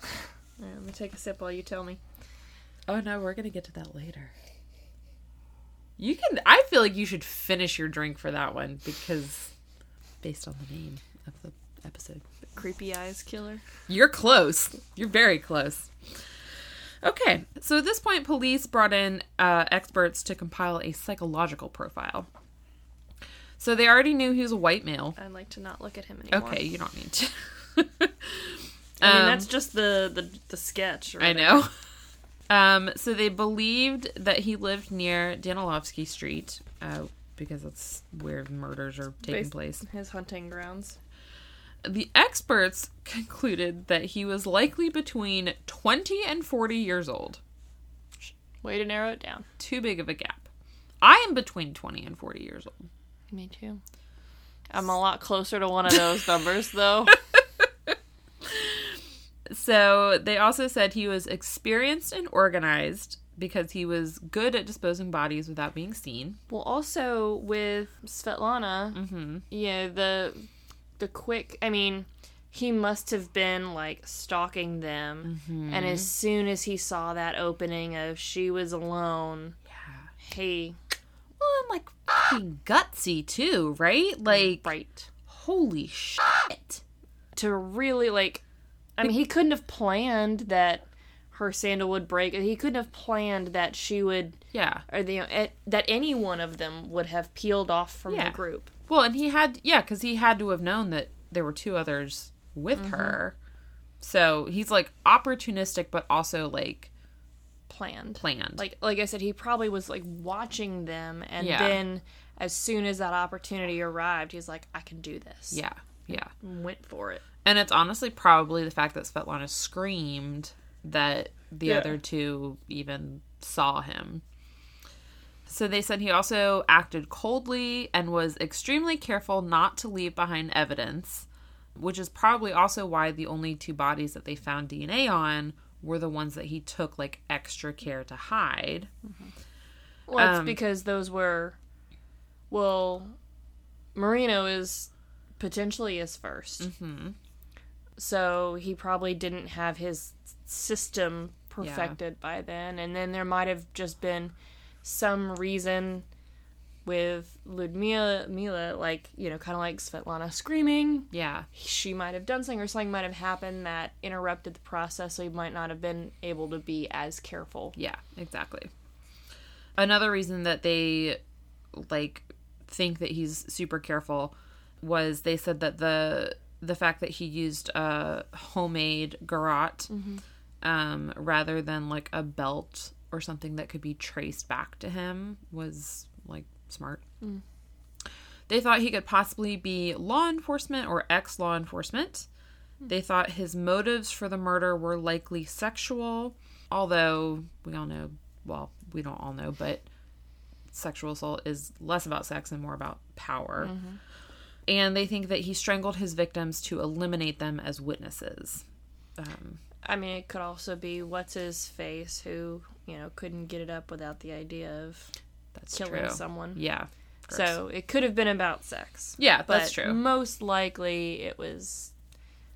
[SIGHS] Yeah, let me take a sip while you tell me. oh no, we're gonna get to that later. You can. I feel like you should finish your drink for that one because, based on the name of the episode, Creepy eyes killer. You're close. You're very close. Okay, so at this point, police brought in uh, experts to compile a psychological profile. So they already knew he was a white male. I'd like to not look at him anymore. Okay, you don't need to. [LAUGHS] I mean Um, that's just the the, the sketch. or I know. [LAUGHS] Um, so they believed that he lived near Danilovsky Street uh, because that's where murders are taking Bas- place. His hunting grounds. The experts concluded that he was likely between 20 and 40 years old. Way to narrow it down. too big of a gap. I am between 20 and 40 years old. Me too. I'm a lot closer to one of those [LAUGHS] numbers though. So they also said he was experienced and organized because he was good at disposing bodies without being seen. well, also with Svetlana, Mm-hmm. yeah, the the quick. I mean, he must have been like stalking them, Mm-hmm. and as soon as he saw that opening of she was alone, Yeah. he Well, and like fucking gutsy too, right? Like, right holy shit. to really like. I mean, he couldn't have planned that her sandal would break. He couldn't have planned that she would, Yeah. or the eh, that any one of them would have peeled off from Yeah. the group. Well, and he had, yeah, because he had to have known that there were two others with mm-hmm. her. So he's like opportunistic, but also like Planned. planned. like like I said, he probably was like watching them, and Yeah. then as soon as that opportunity arrived, he's like, "I can do this." yeah, yeah. and went for it. And it's honestly probably the fact that Svetlana screamed that the Yeah. other two even saw him. So they said he also acted coldly and was extremely careful not to leave behind evidence, which is probably also why the only two bodies that they found DNA on were the ones that he took like extra care to hide. Well, it's Um, because those were, well, Marina is potentially his 1st hmm so he probably didn't have his system perfected by then, and then there might have just been some reason with Ludmila, Mila, like you know, kind of like Svetlana screaming. Yeah. She might have done something, or something might have happened that interrupted the process, so he might not have been able to be as careful. Yeah, exactly. Another reason that they like think that he's super careful was they said that the the fact that he used a homemade garrote um, rather than like a belt or something that could be traced back to him was like smart. Mm. They thought he could possibly be law enforcement or ex law enforcement. Hmm. They thought his motives for the murder were likely sexual, although we all know, well, we don't all know, but sexual assault is less about sex and more about power. Mm-hmm. And they think that he strangled his victims to eliminate them as witnesses. Um, I mean, it could also be what's his face who you know couldn't get it up without the idea of that's killing true. someone. Yeah. So it could have been about sex. Yeah, But that's true. Most likely, it was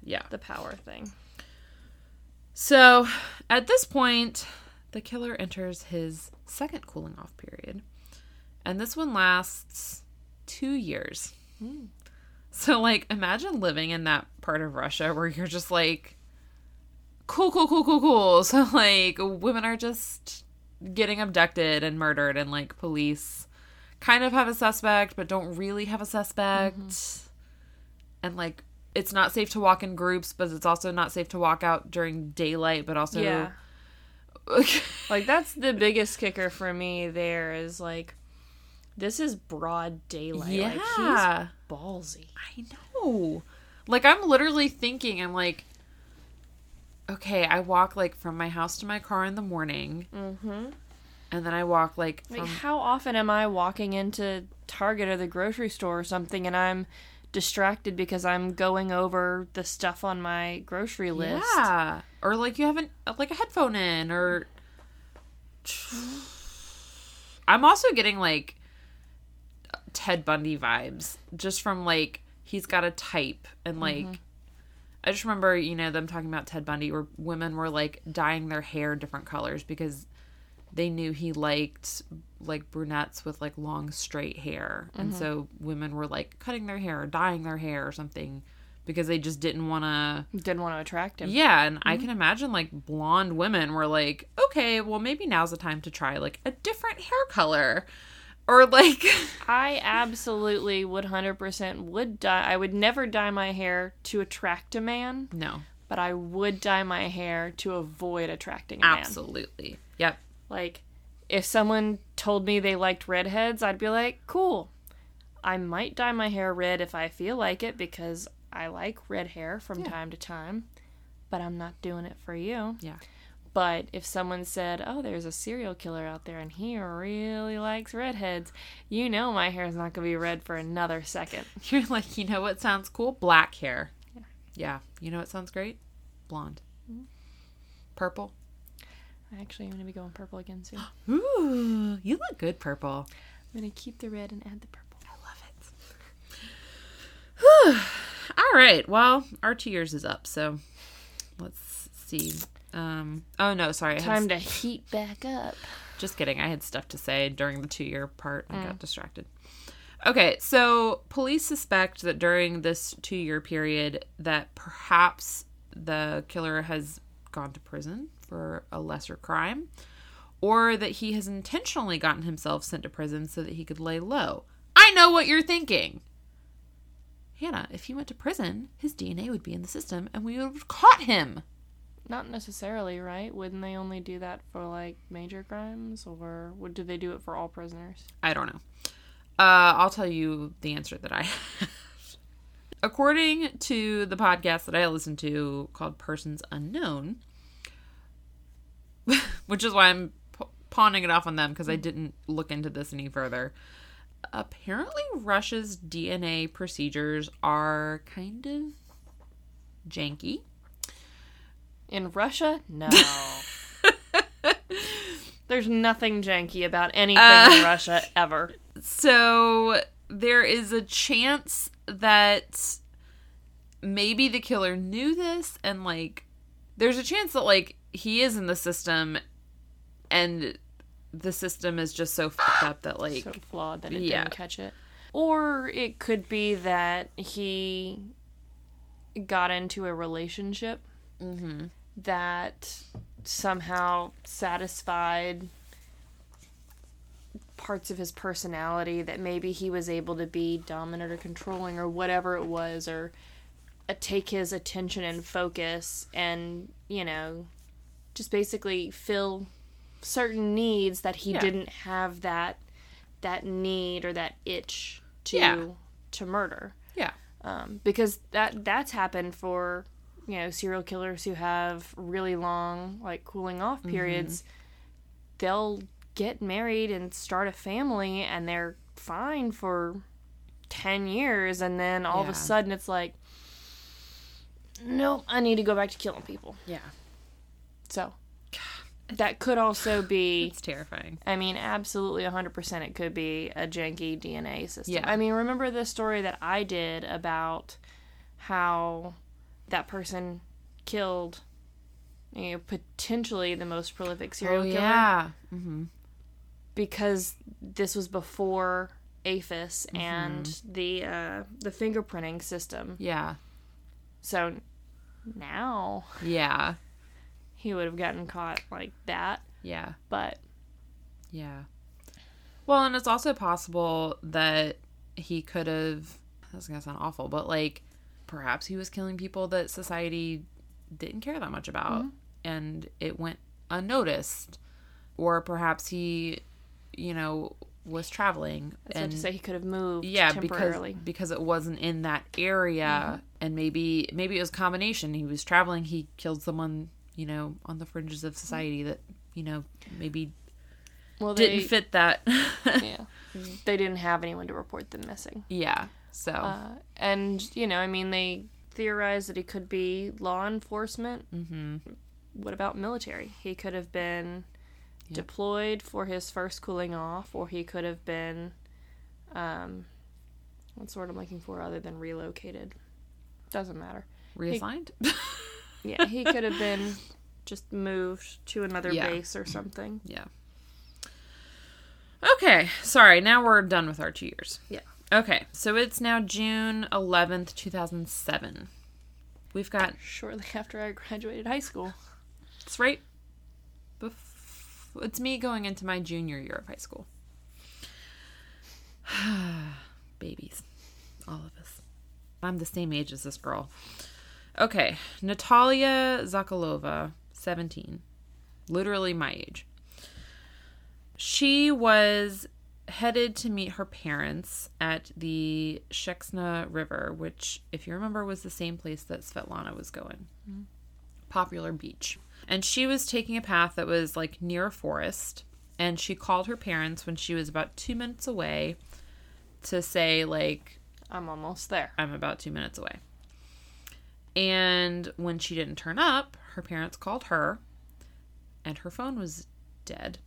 Yeah. the power thing. So at this point, the killer enters his second cooling off period. And this one lasts two years. Hmm. So, like, imagine living in that part of Russia where you're just like, cool, cool, cool, cool, cool. [LAUGHS] So, like, women are just getting abducted and murdered, and, like, police kind of have a suspect, but don't really have a suspect. Mm-hmm. And, like, it's not safe to walk in groups, but it's also not safe to walk out during daylight, but also. Yeah. [LAUGHS] Like that's the biggest kicker for me. There is like, this is broad daylight. yeah. Like, he's ballsy. I know. Like I'm literally thinking, I'm like, okay, I walk like from my house to my car in the morning, Mm-hmm. and then I walk like Like, how often am I walking into Target or the grocery store or something, and I'm distracted because I'm going over the stuff on my grocery list? yeah, or like you haven't like a headphone in, or I'm also getting like Ted Bundy vibes just from like he's got a type and like. I just remember, you know, them talking about Ted Bundy where women were like dyeing their hair different colors because they knew he liked like brunettes with like long straight hair. And mm-hmm. so women were like cutting their hair or dyeing their hair or something because they just didn't want to Didn't want to attract him. Yeah, and I mm-hmm. can imagine like blonde women were like, "Okay, well maybe now's the time to try like a different hair color." Or like [LAUGHS] I absolutely would 100% would dye. I would never dye my hair to attract a man, no, but I would dye my hair to avoid attracting a man. absolutely. Yep. Like, if someone told me they liked redheads, I'd be like, cool. I might dye my hair red if I feel like it because I like red hair from Yeah. time to time, but I'm not doing it for you. Yeah. But if someone said, oh, there's a serial killer out there and he really likes redheads, you know my hair is not going to be red for another second. [LAUGHS] You're like, you know what sounds cool? Black hair. Yeah. yeah. You know what sounds great? Blonde. Mm-hmm. Purple. I Actually, I'm going to be going purple again soon. [GASPS] Ooh, you look good purple. I'm going to keep the red and add the purple. I love it. Whew. [SIGHS] All right. Well, our two years is up, so let's see. Um. Oh no, sorry. Time to heat back up. Just kidding. I had stuff to say during the two year part. I got distracted. Okay, so police suspect that during this two year period that perhaps the killer has gone to prison for a lesser crime, or that he has intentionally gotten himself sent to prison so that he could lay low. I know what you're thinking. Hannah, if he went to prison, his DNA would be in the system and we would have caught him. Not necessarily, right? Wouldn't they only do that for like major crimes, or would do they do it for all prisoners? I don't know. Uh, I'll tell you the answer that I [LAUGHS] have. According to the podcast that I listen to called Persons Unknown, [LAUGHS] which is why I'm pawning it off on them because I didn't look into this any further. Apparently, Russia's DNA procedures are kind of janky. In Russia, no. [LAUGHS] There's nothing janky about anything uh, in Russia ever. So there is a chance that maybe the killer knew this and like there's a chance that like he is in the system and the system is just so fucked up that like So flawed that it yeah. didn't catch it. Or it could be that he got into a relationship mm-hmm. That somehow satisfied parts of his personality that maybe he was able to be dominant or controlling or whatever it was or uh, take his attention and focus and you know just basically fill certain needs that he Yeah. didn't have that that need or that itch to Yeah. to murder yeah um, because that that's happened for you know serial killers who have really long like cooling off mm-hmm. periods they'll get married and start a family and they're fine for 10 years and then all of a sudden it's like nope i need to go back to killing people Yeah. so that could also [LAUGHS] be It's terrifying. I mean, absolutely 100% it could be a janky DNA system. Yeah. I mean, remember the story that I did about how that person killed you know, potentially the most prolific serial oh killer yeah. Mm-hmm. because this was before AFIS Mm-hmm. and the uh, the fingerprinting system. Yeah. So now Yeah. he would have gotten caught like that, Yeah. but Yeah. Well, and it's also possible that he could have. That's gonna sound awful, but like, perhaps he was killing people that society didn't care that much about, mm-hmm. and it went unnoticed, or perhaps he, you know, was traveling that's what to say he could have moved yeah because temporarily. because it wasn't in that area. Mm-hmm. And maybe maybe it was a combination. He was traveling he killed someone you know on the fringes of society that you know maybe well, they, didn't fit that. [LAUGHS] Yeah. They didn't have anyone to report them missing. Yeah so. Uh, and you know i mean they theorize that he could be law enforcement. Hmm what about military? He could have been deployed for his first cooling off or he could have been um what's the word i'm looking for other than relocated? Doesn't matter. Reassigned? [LAUGHS] Yeah he could have been just moved to another Yeah. base or something. Yeah. Okay sorry now we're done with our two years. Yeah. Okay so it's now june 11th 2007 we've got shortly after i graduated high school It's right. Bef- it's me going into my junior year of high school. [SIGHS] Babies, all of us. I'm the same age as this girl. Okay, Natalia Zakalova, 17, literally my age. She was headed to meet her parents at the Sheksna River, which, if you remember, was the same place that Svetlana was going popular beach. And she was taking a path that was like near a forest. And she called her parents when she was about two minutes away to say, like, i'm almost there I'm about two minutes away. And when she didn't turn up, her parents called her, and her phone was dead.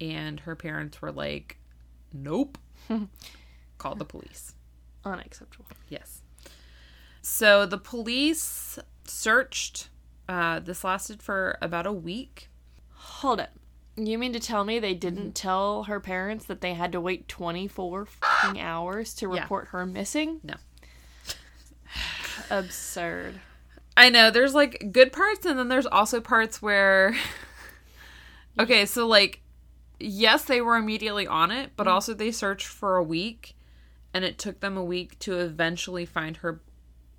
And her parents were like, nope. [LAUGHS] called the police. unacceptable Yes. So the police searched. Uh, this lasted for about a week. Hold up. You mean to tell me they didn't tell her parents that they had to wait 24 fucking hours to Yeah. report her missing? No. [SIGHS] Absurd. I know there's like good parts, and then there's also parts where. [LAUGHS] okay, so like, yes, they were immediately on it, but mm. also they searched for a week, and it took them a week to eventually find her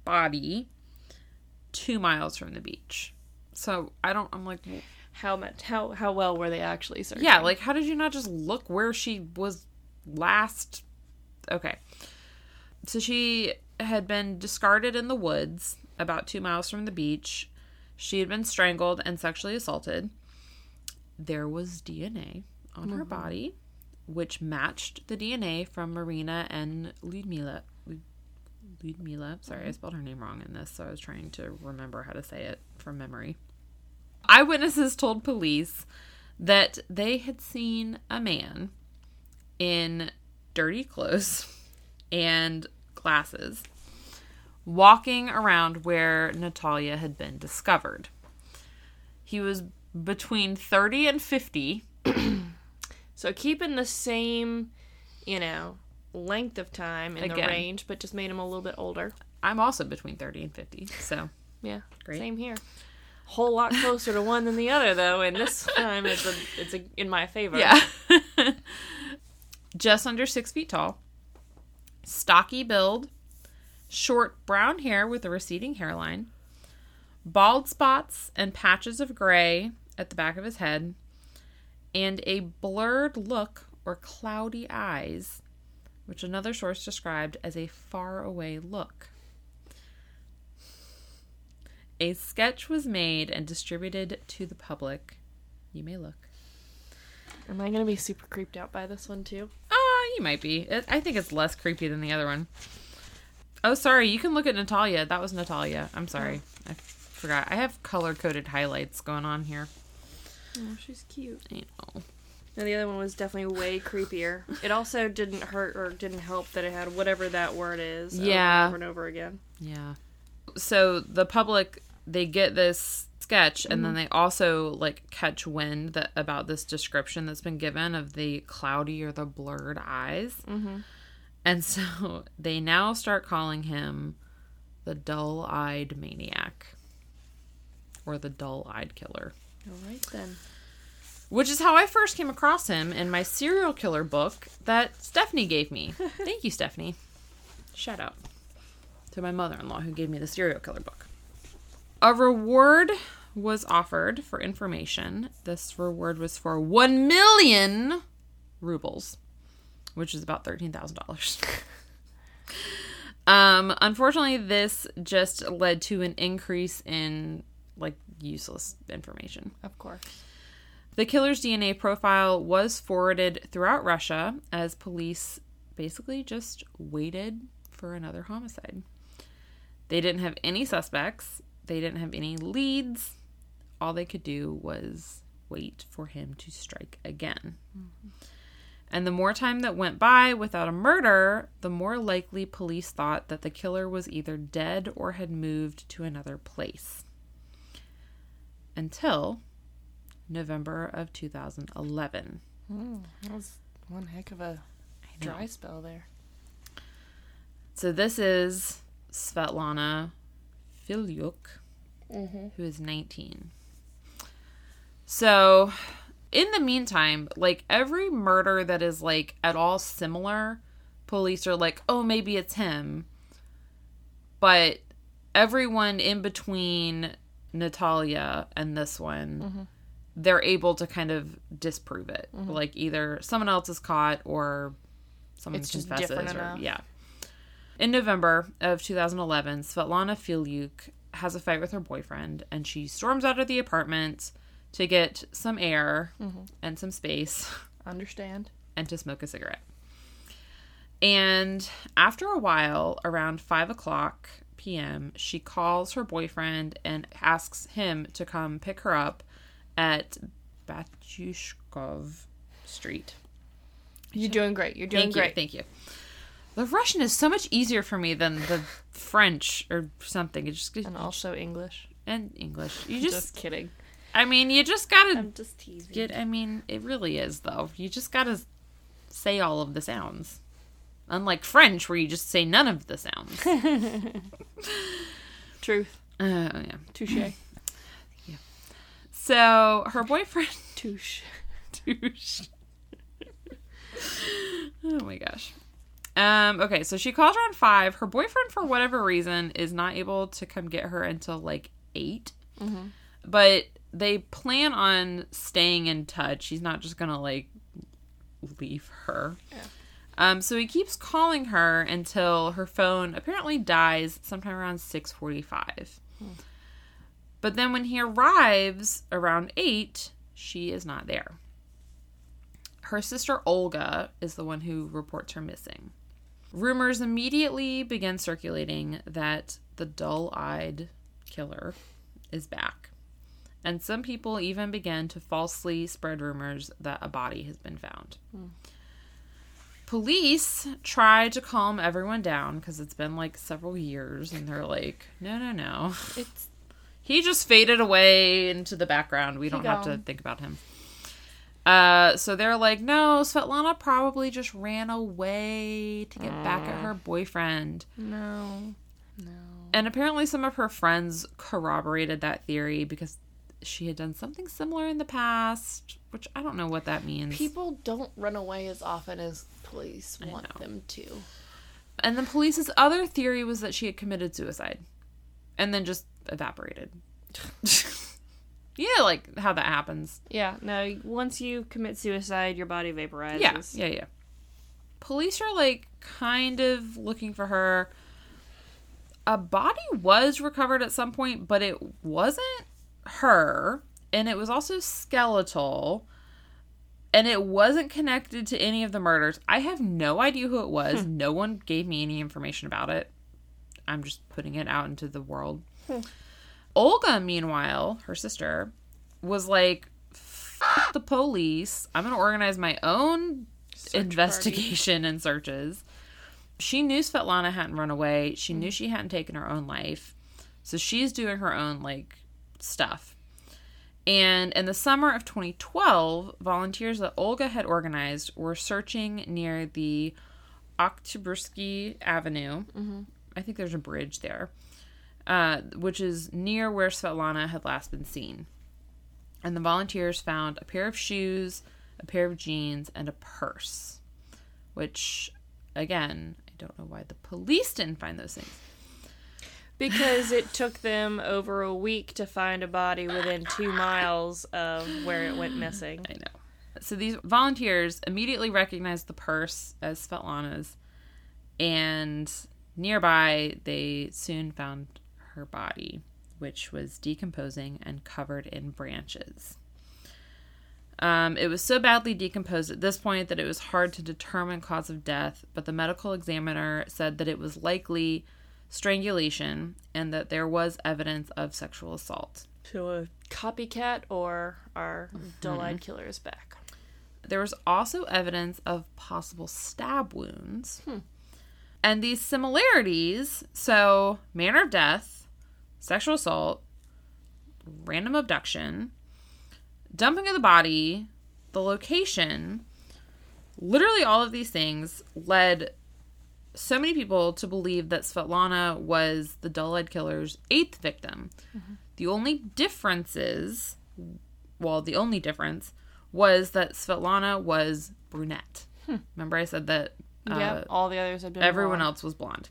body two miles from the beach. So I don't. I'm like, How much? How how well were they actually searching? Yeah, like how did you not just look where she was last? Okay. So she had been discarded in the woods about two miles from the beach. She had been strangled and sexually assaulted. There was DNA on her mm-hmm. body, which matched the DNA from Marina and Ludmila. Lud- Ludmila. Sorry, I mm-hmm. spelled her name wrong in this, so I was trying to remember how to say it from memory. Eyewitnesses told police that they had seen a man in dirty clothes and glasses walking around where Natalia had been discovered. He was between 30 and 50. [CLEARS THROAT] So keeping the same, you know, length of time in the range, but just made him a little bit older. I'm also between 30 and 50. So, Yeah, Great. Same here. Whole lot closer to one than the other, though, and this time it's a, it's a, in my favor. yeah. [LAUGHS] Just under six feet tall, stocky build, short brown hair with a receding hairline, bald spots and patches of gray at the back of his head, and a blurred look or cloudy eyes, which another source described as a faraway look. A sketch was made and distributed to the public. You may look. Am I gonna be super creeped out by this one too? Ah, uh, you might be. I think it's less creepy than the other one. Oh, sorry. You can look at Natalia. That was Natalia. I'm sorry. Oh. I forgot. I have color coded highlights going on here. Oh, she's cute. I know. And the other one was definitely way creepier. [SIGHS] It also didn't hurt or didn't help that it had whatever that word is. Yeah. Over and over again. Yeah. So the public they get this sketch and mm-hmm. then they also like catch wind that about this description that's been given of the cloudy or the blurred eyes. Mm-hmm. And [LAUGHS] so they now start calling him the dull-eyed maniac or the dull-eyed killer. All right then. Which is how I first came across him in my serial killer book that Stephanie gave me. [LAUGHS] Thank you, Stephanie. Shout out to my mother in law who gave me the serial killer book. A reward was offered for information. This reward was for 1 million rubles, which is about $13,000. [LAUGHS] um, unfortunately, this just led to an increase in like useless information. Of course. The killer's DNA profile was forwarded throughout Russia as police basically just waited for another homicide. They didn't have any suspects, they didn't have any leads. All they could do was wait for him to strike again. Mm-hmm. And the more time that went by without a murder, the more likely police thought that the killer was either dead or had moved to another place. Until November of 2011. Mm, that was one heck of a dry spell there. So this is Svetlana Filyuk, mm-hmm. who is 19. So, in the meantime, like every murder that is like at all similar, police are like, oh, maybe it's him. But everyone in between Natalia and this one, mm-hmm they're able to kind of disprove it. Mm-hmm. Like either someone else is caught or someone it's confesses. Or, enough. yeah. In November of 2011, Svetlana Filyuk has a fight with her boyfriend and she storms out of the apartment to get some air mm-hmm. and some space. [LAUGHS] Understand. And to smoke a cigarette. And after a while, around 5 o'clock p.m., she calls her boyfriend and asks him to come pick her up at Batyushkov Street. You're doing great. You're doing thank great. You, thank you. The Russian is so much easier for me than the French or something. It just and also English and English. You just, just kidding. I mean, you just gotta. I'm just teasing. Get. I mean, it really is though. You just gotta say all of the sounds. Unlike French, where you just say none of the sounds. [LAUGHS] Truth. Uh, yeah. Touche. [LAUGHS] So her boyfriend [LAUGHS] Touche. Touche. oh my gosh. Um, okay, so she calls around five. Her boyfriend, for whatever reason, is not able to come get her until like 8 mm-hmm. But they plan on staying in touch. He's not just gonna like leave her. Yeah. Um, so he keeps calling her until her phone apparently dies sometime around six forty-five. Hmm. But then when he arrives around 8, she is not there. Her sister Olga is the one who reports her missing. Rumors immediately begin circulating that the dull eyed killer is back. And some people even begin to falsely spread rumors that a body has been found. Hmm. Police try to calm everyone down because it's been like several years, and they're like, no, no, no. It's [LAUGHS] he just faded away into the background. We don't have to think about him. Uh, so they're like, no, Svetlana probably just ran away to get back at her boyfriend. No, no. And apparently, some of her friends corroborated that theory because she had done something similar in the past, which I don't know what that means. People don't run away as often as police want them to. And the police's other theory was that she had committed suicide and then just evaporated. [LAUGHS] yeah, like how that happens. Yeah. No. Once you commit suicide, your body vaporizes. Yeah. Yeah. Yeah. Police are like kind of looking for her. A body was recovered at some point, but it wasn't her, and it was also skeletal. And it wasn't connected to any of the murders. I have no idea who it was. Hmm. No one gave me any information about it. I'm just putting it out into the world. Hmm. Olga, meanwhile, her sister, was like, the police. I'm going to organize my own investigation and searches. She knew Svetlana hadn't run away. She knew she hadn't taken her own life. So she's doing her own, like, stuff. And in the summer of 2012, volunteers that Olga had organized were searching near the Oktyabrski Avenue. I think there's a bridge there, uh, which is near where Svetlana had last been seen. And the volunteers found a pair of shoes, a pair of jeans, and a purse. Which, again, I don't know why the police didn't find those things. Because it took them over a week to find a body within two miles of where it went missing. I know. So these volunteers immediately recognized the purse as Svetlana's, and nearby they soon found her body, which was decomposing and covered in branches. Um, it was so badly decomposed at this point that it was hard to determine cause of death, but the medical examiner said that it was likely strangulation and that there was evidence of sexual assault. So a copycat or our dull-eyed mm-hmm. killer is back. There was also evidence of possible stab wounds. Hmm. And these similarities so, manner of death, sexual assault, random abduction, dumping of the body, the location, literally all of these things led so many people to believe that Svetlana was the dull eyed killer's eighth victim. The only differences, well, the only difference was that Svetlana was brunette. Remember, I said that uh, yep, all the others have been everyone blonde. else was blonde.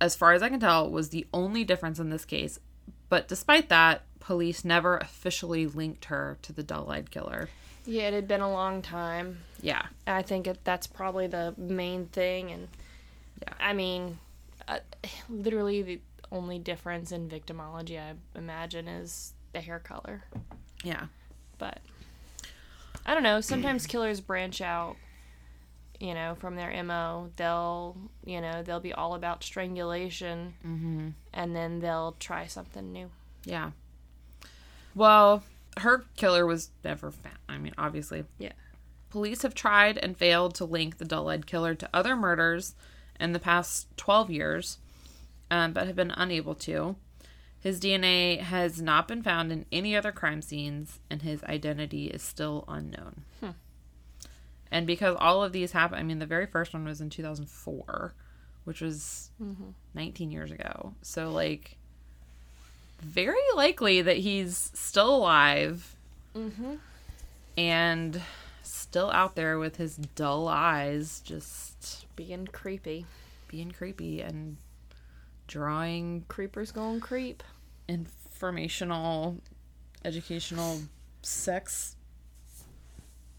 As far as I can tell, was the only difference in this case. But despite that, police never officially linked her to the dull eyed killer. Yeah, it had been a long time. Yeah. I think it, that's probably the main thing, and Yeah. I mean, uh, literally the only difference in victimology I imagine is the hair color. Yeah. But I don't know. Sometimes killers branch out, you know, from their mo. They'll, you know, they'll be all about strangulation, Mm-hmm. and then they'll try something new. Yeah. Well, her killer was never found. I mean, obviously. Yeah. Police have tried and failed to link the dull eyed killer to other murders in the past 12 years, um, but have been unable to. His DNA has not been found in any other crime scenes, and his identity is still unknown. And because all of these happened, I mean, the very first one was in 2004, which was 19 years ago. So, like, very likely that he's still alive Mm-hmm. and still out there with his dull eyes, just Being creepy. being creepy and drawing Creepers gonna creep. informational, educational sex.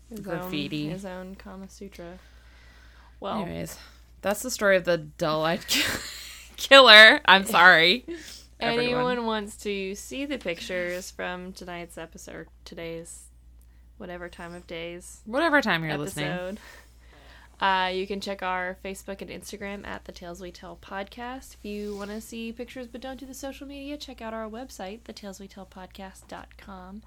His Graffiti. Own, his own Kama Sutra. Well, Anyways, that's the story of the dull eyed [LAUGHS] killer. I'm sorry. [LAUGHS] everyone. anyone wants to see the pictures from tonight's episode, today's whatever time of days Whatever time you're listening. episode, uh, you can check our Facebook and Instagram at the Tales We Tell podcast. If you want to see pictures but don't do the social media, check out our website, thetaleswetellpodcast.com.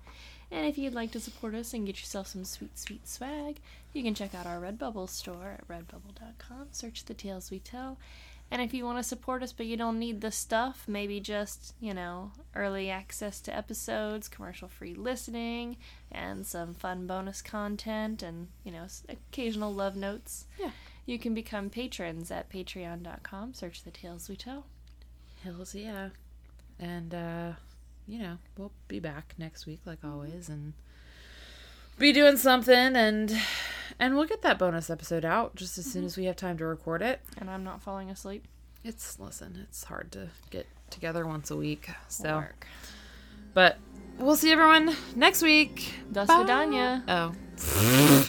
And if you'd like to support us and get yourself some sweet, sweet swag, you can check out our Redbubble store at redbubble.com. Search The Tales We Tell. And if you want to support us but you don't need the stuff, maybe just, you know, early access to episodes, commercial free listening, and some fun bonus content and, you know, occasional love notes. Yeah. You can become patrons at patreon.com. Search The Tales We Tell. Hells yeah. And uh you know, we'll be back next week like always and be doing something and and we'll get that bonus episode out just as mm-hmm. soon as we have time to record it. And I'm not falling asleep. It's listen, it's hard to get together once a week. So Work. But we'll see everyone next week. Dustadanya. Oh. [LAUGHS]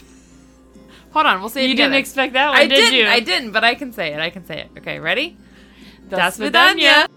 Hold on, we'll see it. You together. didn't expect that one, I did not you? I didn't, but I can say it. I can say it. Okay, ready? Dasvidanya.